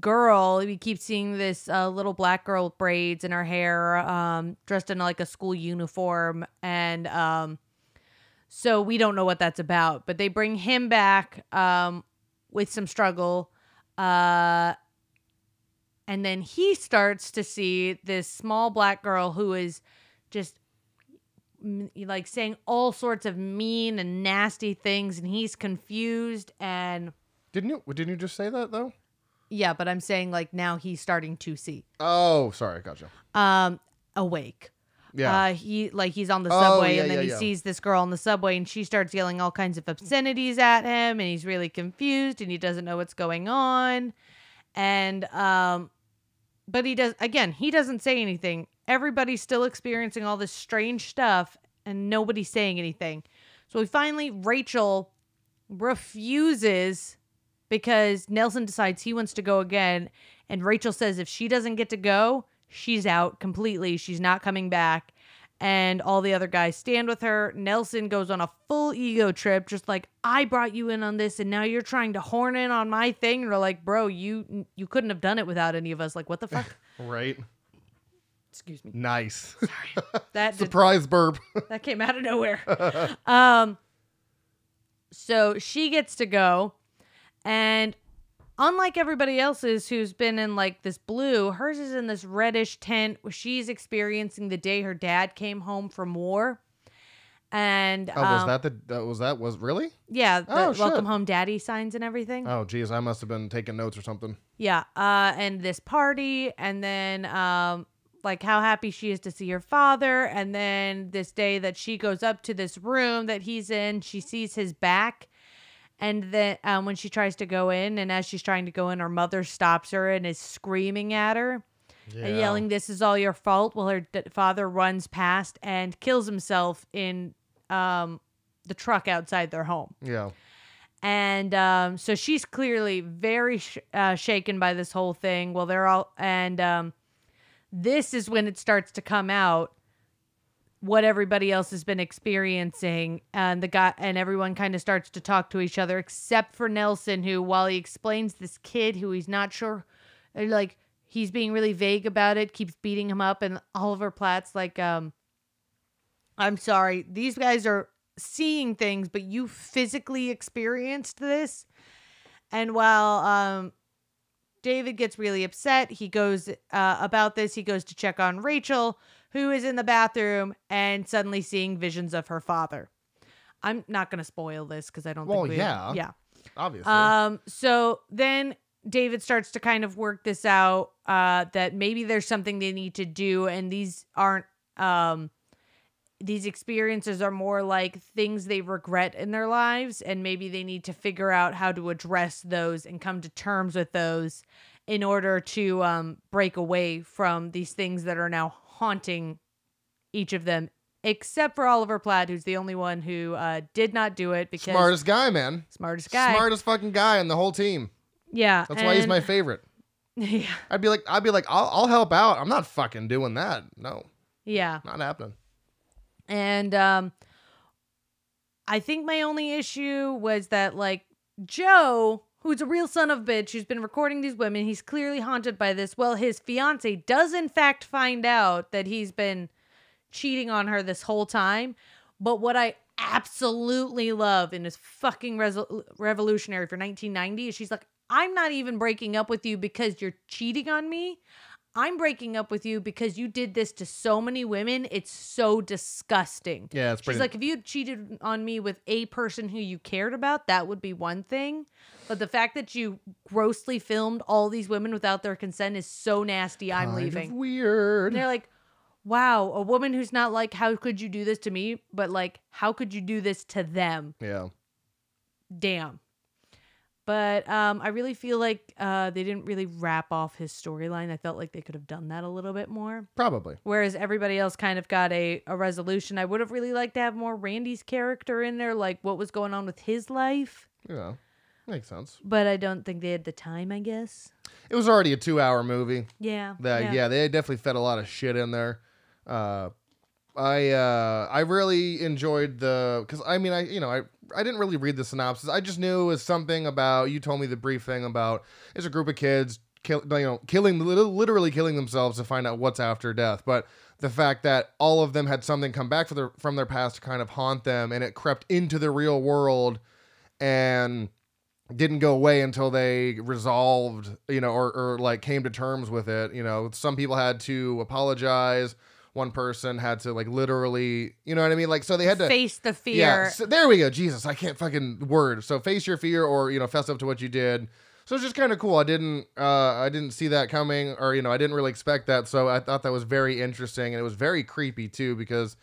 girl. We keep seeing this uh, little black girl with braids in her hair, um, dressed in like a school uniform, and um, so we don't know what that's about. But they bring him back um, with some struggle. Uh, and then he starts to see this small black girl who is just like saying all sorts of mean and nasty things, and he's confused. And Didn't you? Didn't you just say that though? Yeah, but I'm saying like now he's starting to see, Oh, sorry. Gotcha. um, awake. Yeah. Uh, he like he's on the Oh, subway yeah, and then yeah, he yeah. sees this girl on the subway and she starts yelling all kinds of obscenities at him and he's really confused and he doesn't know what's going on. And um but he does again, he doesn't say anything. Everybody's still experiencing all this strange stuff and nobody's saying anything. So we finally Rachel refuses because Nelson decides he wants to go again and Rachel says if she doesn't get to go, she's out completely. She's not coming back. And all the other guys stand with her. Nelson goes on a full ego trip, just like I brought you in on this, and now you're trying to horn in on my thing. And we're like, bro, you you couldn't have done it without any of us. Like, what the fuck? right. Excuse me. Nice. Sorry. That did, Surprise burp. that came out of nowhere. um, so she gets to go, and unlike everybody else's who's been in like this blue, hers is in this reddish tent where she's experiencing the day her dad came home from war. And oh, was um, that the? That was that was really? yeah, the Oh, shit. welcome home daddy signs and everything. Oh, geez, I must have been taking notes or something. Yeah, uh, and this party, and then um, like how happy she is to see her father, and then this day that she goes up to this room that he's in, she sees his back, and then um, when she tries to go in, and as she's trying to go in, her mother stops her and is screaming at her and yelling, "This is all your fault." While her d- father runs past and kills himself in um, the truck outside their home Yeah. and um, so she's clearly very sh- uh, shaken by this whole thing. Well, they're all, and um, this is when it starts to come out what everybody else has been experiencing, and the guy and everyone kind of starts to talk to each other, except for Nelson, who, while he explains this kid who he's not sure, like he's being really vague about it, keeps beating him up, and Oliver Platt's like, um, I'm sorry, these guys are seeing things, but you physically experienced this. And while um, David gets really upset, he goes uh, about this. He goes to check on Rachel, who is in the bathroom and suddenly seeing visions of her father. I'm not going to spoil this because I don't Well, think we, yeah. yeah. Obviously. Um, so then David starts to kind of work this out uh, that maybe there's something they need to do, and these aren't um, these experiences are more like things they regret in their lives, and maybe they need to figure out how to address those and come to terms with those in order to um, break away from these things that are now haunting each of them. Except for Oliver Platt, who's the only one who uh, did not do it because Smartest guy, man. smartest guy. Smartest fucking guy in the whole team. Yeah, That's why he's my favorite. yeah, I'd be like, I'd be like, I'll, I'll help out. I'm not fucking doing that. No, yeah, not happening. and um, I think my only issue was that like Joe, who's a real son of a bitch, who's been recording these women, he's clearly haunted by this. Well, his fiance does in fact find out that he's been cheating on her this whole time. But what I absolutely love and is fucking resol- revolutionary for 1990 is she's like, I'm not even breaking up with you because you're cheating on me. I'm breaking up with you because you did this to so many women. It's so disgusting. Yeah, it's She's pretty. like, if you cheated on me with a person who you cared about, that would be one thing. But the fact that you grossly filmed all these women without their consent is so nasty. I'm kind of weird. And they're like, wow, a woman who's not like, how could you do this to me? But like, how could you do this to them? yeah. Damn. But um, I really feel like uh, they didn't really wrap off his storyline. I felt like they could have done that a little bit more. Probably. Whereas everybody else kind of got a, a resolution. I would have really liked to have more Randy's character in there, like what was going on with his life. Yeah. Makes sense. but I don't think they had the time. I guess. It was already a two-hour movie. Yeah. That yeah. they definitely fed a lot of shit in there. Uh, I uh, I really enjoyed the because I mean I you know I I didn't really read the synopsis. I just knew it was something about you told me the brief thing about it's a group of kids kill you know killing literally killing themselves to find out what's after death, but the fact that all of them had something come back their from their past to kind of haunt them and it crept into the real world and didn't go away until they resolved, you know, or, or like came to terms with it. You know, some people had to apologize. One person had to like literally, you know what I mean? Like, so they had to face the fear. Yeah, so there we go. Jesus, I can't fucking word. So face your fear, or you know, fess up to what you did. So it's just kind of cool. I didn't, uh, I didn't see that coming, or you know, I didn't really expect that. So I thought that was very interesting, and it was very creepy too because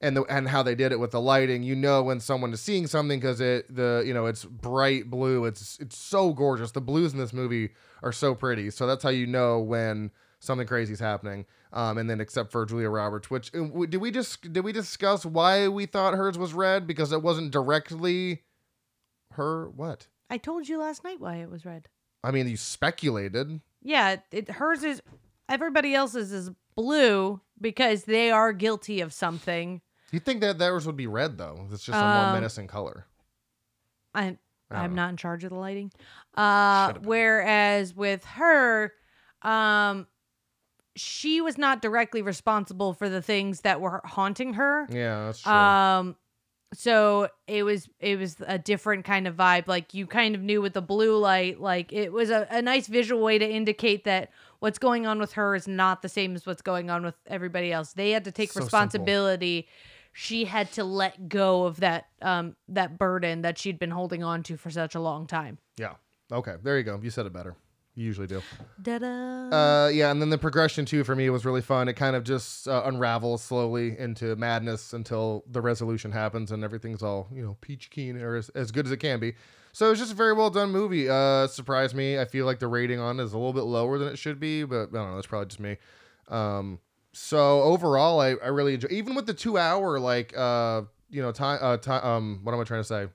and the and how they did it with the lighting you know when someone is seeing something because it the you know it's bright blue it's it's so gorgeous the blues in this movie are so pretty so that's how you know when something crazy is happening um, and then except for Julia Roberts which uh, did we just did we discuss why we thought hers was red? Because it wasn't directly her? What? I told you last night why it was red. I mean you speculated. Yeah it hers is everybody else's is blue because they are guilty of something. You think that theirs would be red though? It's just a more Um, menacing color. I, I I'm not in charge of the lighting. Uh whereas with her um she was not directly responsible for the things that were haunting her. Yeah, that's true. Um so it was it was a different kind of vibe like you kind of knew with the blue light like it was a, a nice visual way to indicate that what's going on with her is not the same as what's going on with everybody else they had to take So simple. responsibility she had to let go of that um that burden that she'd been holding on to for such a long time yeah. Okay, there you go. You said it better. You usually do. Da-da. Uh, yeah, and then the progression too for me was really fun. It kind of just uh, unravels slowly into madness until the resolution happens and everything's all you know peach keen or as, as good as it can be. So it's just a very well done movie. Uh, surprised me. I feel like the rating on it is a little bit lower than it should be, but I don't know. That's probably just me. Um, so overall, I, I really enjoy even with the two hour like uh you know time uh time um what am I trying to say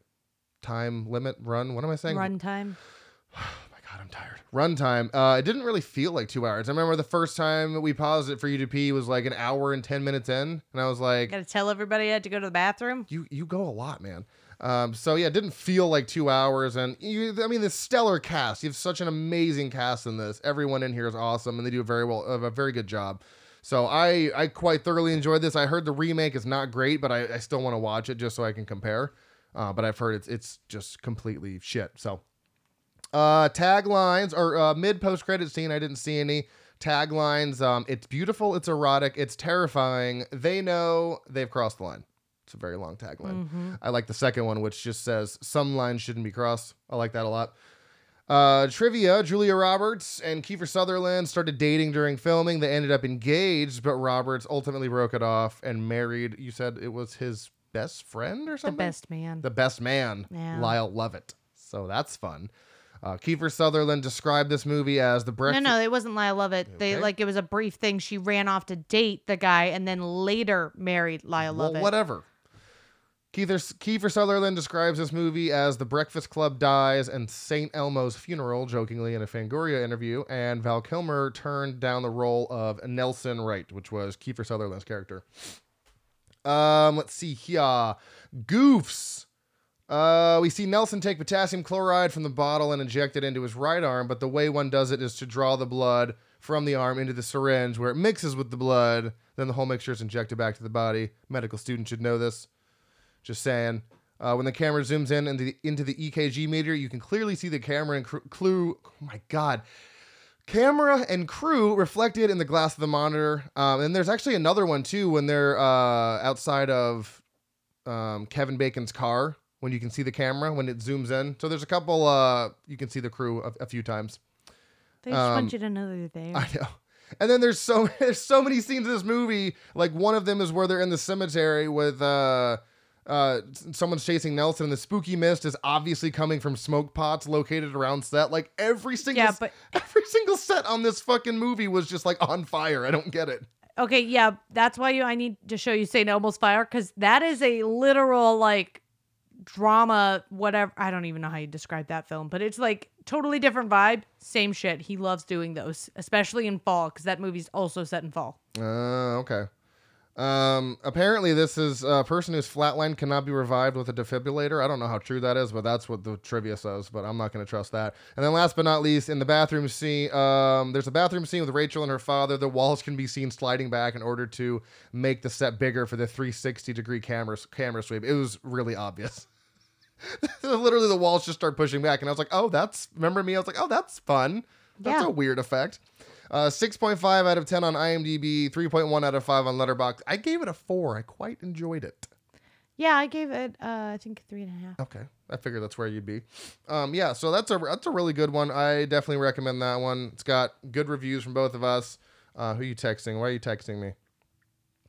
time limit run what am I saying runtime my god, I'm tired. Runtime. Uh, it didn't really feel like two hours. I remember the first time we paused it for you to pee was like an hour and ten minutes in, and I was like, gotta tell everybody I had to go to the bathroom "You you go a lot, man." Um, so yeah, it didn't feel like two hours, and you, I mean, the stellar cast. You have such an amazing cast in this. Everyone in here is awesome, and they do a very well, a very good job. So I I quite thoroughly enjoyed this. I heard the remake is not great, but I, I still want to watch it just so I can compare. Uh, but I've heard it's it's just completely shit. So uh, taglines or uh, mid post credit scene. I didn't see any taglines. Um, it's beautiful. It's erotic. It's terrifying. They know they've crossed the line. It's a very long tagline. Mhm. I like the second one, which just says some lines shouldn't be crossed. I like that a lot. Uh, trivia: Julia Roberts and Kiefer Sutherland started dating during filming. They ended up engaged, but Roberts ultimately broke it off and married. You said it was his best friend or something? the best man The best man, Yeah. Lyle Lovett. So that's fun. Uh, Kiefer Sutherland described this movie as the No, breakfast. no, it wasn't Lyle Lovett. They Okay. like it was a brief thing. She ran off to date the guy and then later married Lyle well, Lovett. whatever. Kiefer, Kiefer Sutherland describes this movie as The Breakfast Club dies and St. Elmo's funeral, jokingly in a Fangoria interview, and Val Kilmer turned down the role of Nelson Wright, which was Kiefer Sutherland's character. Um, let's see here. Goofs. Uh, we see Nelson take potassium chloride from the bottle and inject it into his right arm, but the way one does it is to draw the blood from the arm into the syringe where it mixes with the blood. Then the whole mixture is injected back to the body. Medical students should know this. Just saying. Uh, when the camera zooms in into the, into the EKG meter, you can clearly see the camera and cr- clue. Oh my God. Camera and crew reflected in the glass of the monitor. Um, and there's actually another one too when they're uh, outside of um, Kevin Bacon's car when you can see the camera when it zooms in. So there's a couple. Uh, you can see the crew a, a few times. They just um, want you to know they're there. I know. And then there's so there's so many scenes in this movie. Like one of them is where they're in the cemetery with uh uh someone's chasing Nelson and the spooky mist is obviously coming from smoke pots located around set. Like every single Yeah, but- every single set on this fucking movie was just like on fire. I don't get it. Okay, yeah, that's why you I need to show you St. Elmo's fire because that is a literal like drama, whatever. I don't even know how you describe that film, but it's like totally different vibe. Same shit. He loves doing those, especially in fall, because that movie's also set in fall. Uh, okay. Um, apparently, this is a person who's flatlined cannot be revived with a defibrillator. I don't know how true that is, but that's what the trivia says. But I'm not going to trust that. And then, last but not least, in the bathroom scene, um, there's a bathroom scene with Rachel and her father. The walls can be seen sliding back in order to make the set bigger for the 360 degree camera camera sweep. It was really obvious. Literally, the walls just start pushing back, and I was like, "Oh, that's." Remember me? I was like, "Oh, that's fun. That's Yeah. a weird effect." Uh, 6.5 out of 10 on IMDb, 3.1 out of 5 on Letterboxd. I gave it a 4. I quite enjoyed it. Yeah, I gave it, uh, I think three and a half. Okay. I figured that's where you'd be. Um, yeah, so that's a that's a really good one. I definitely recommend that one. It's got good reviews from both of us. Uh, who are you texting? Why are you texting me?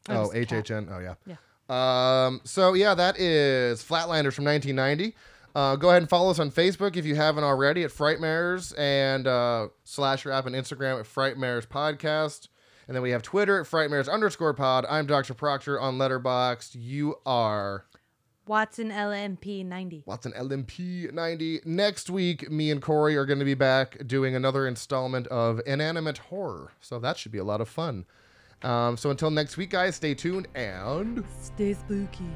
That Oh, was the cat. HHN. Oh, yeah. Yeah. Um, so yeah, that is Flatliners from 1990. Uh, go ahead and follow us on Facebook if you haven't already at Frightmares and uh, slash app and Instagram at Frightmares Podcast. And then we have Twitter at Frightmares underscore pod. I'm Dr. Proctor on Letterboxd. You are Watson LMP 90. Watson LMP 90. Next week, me and Corey are going to be back doing another installment of Inanimate Horror. So that should be a lot of fun. Um, so until next week, guys, stay tuned and. Stay spooky.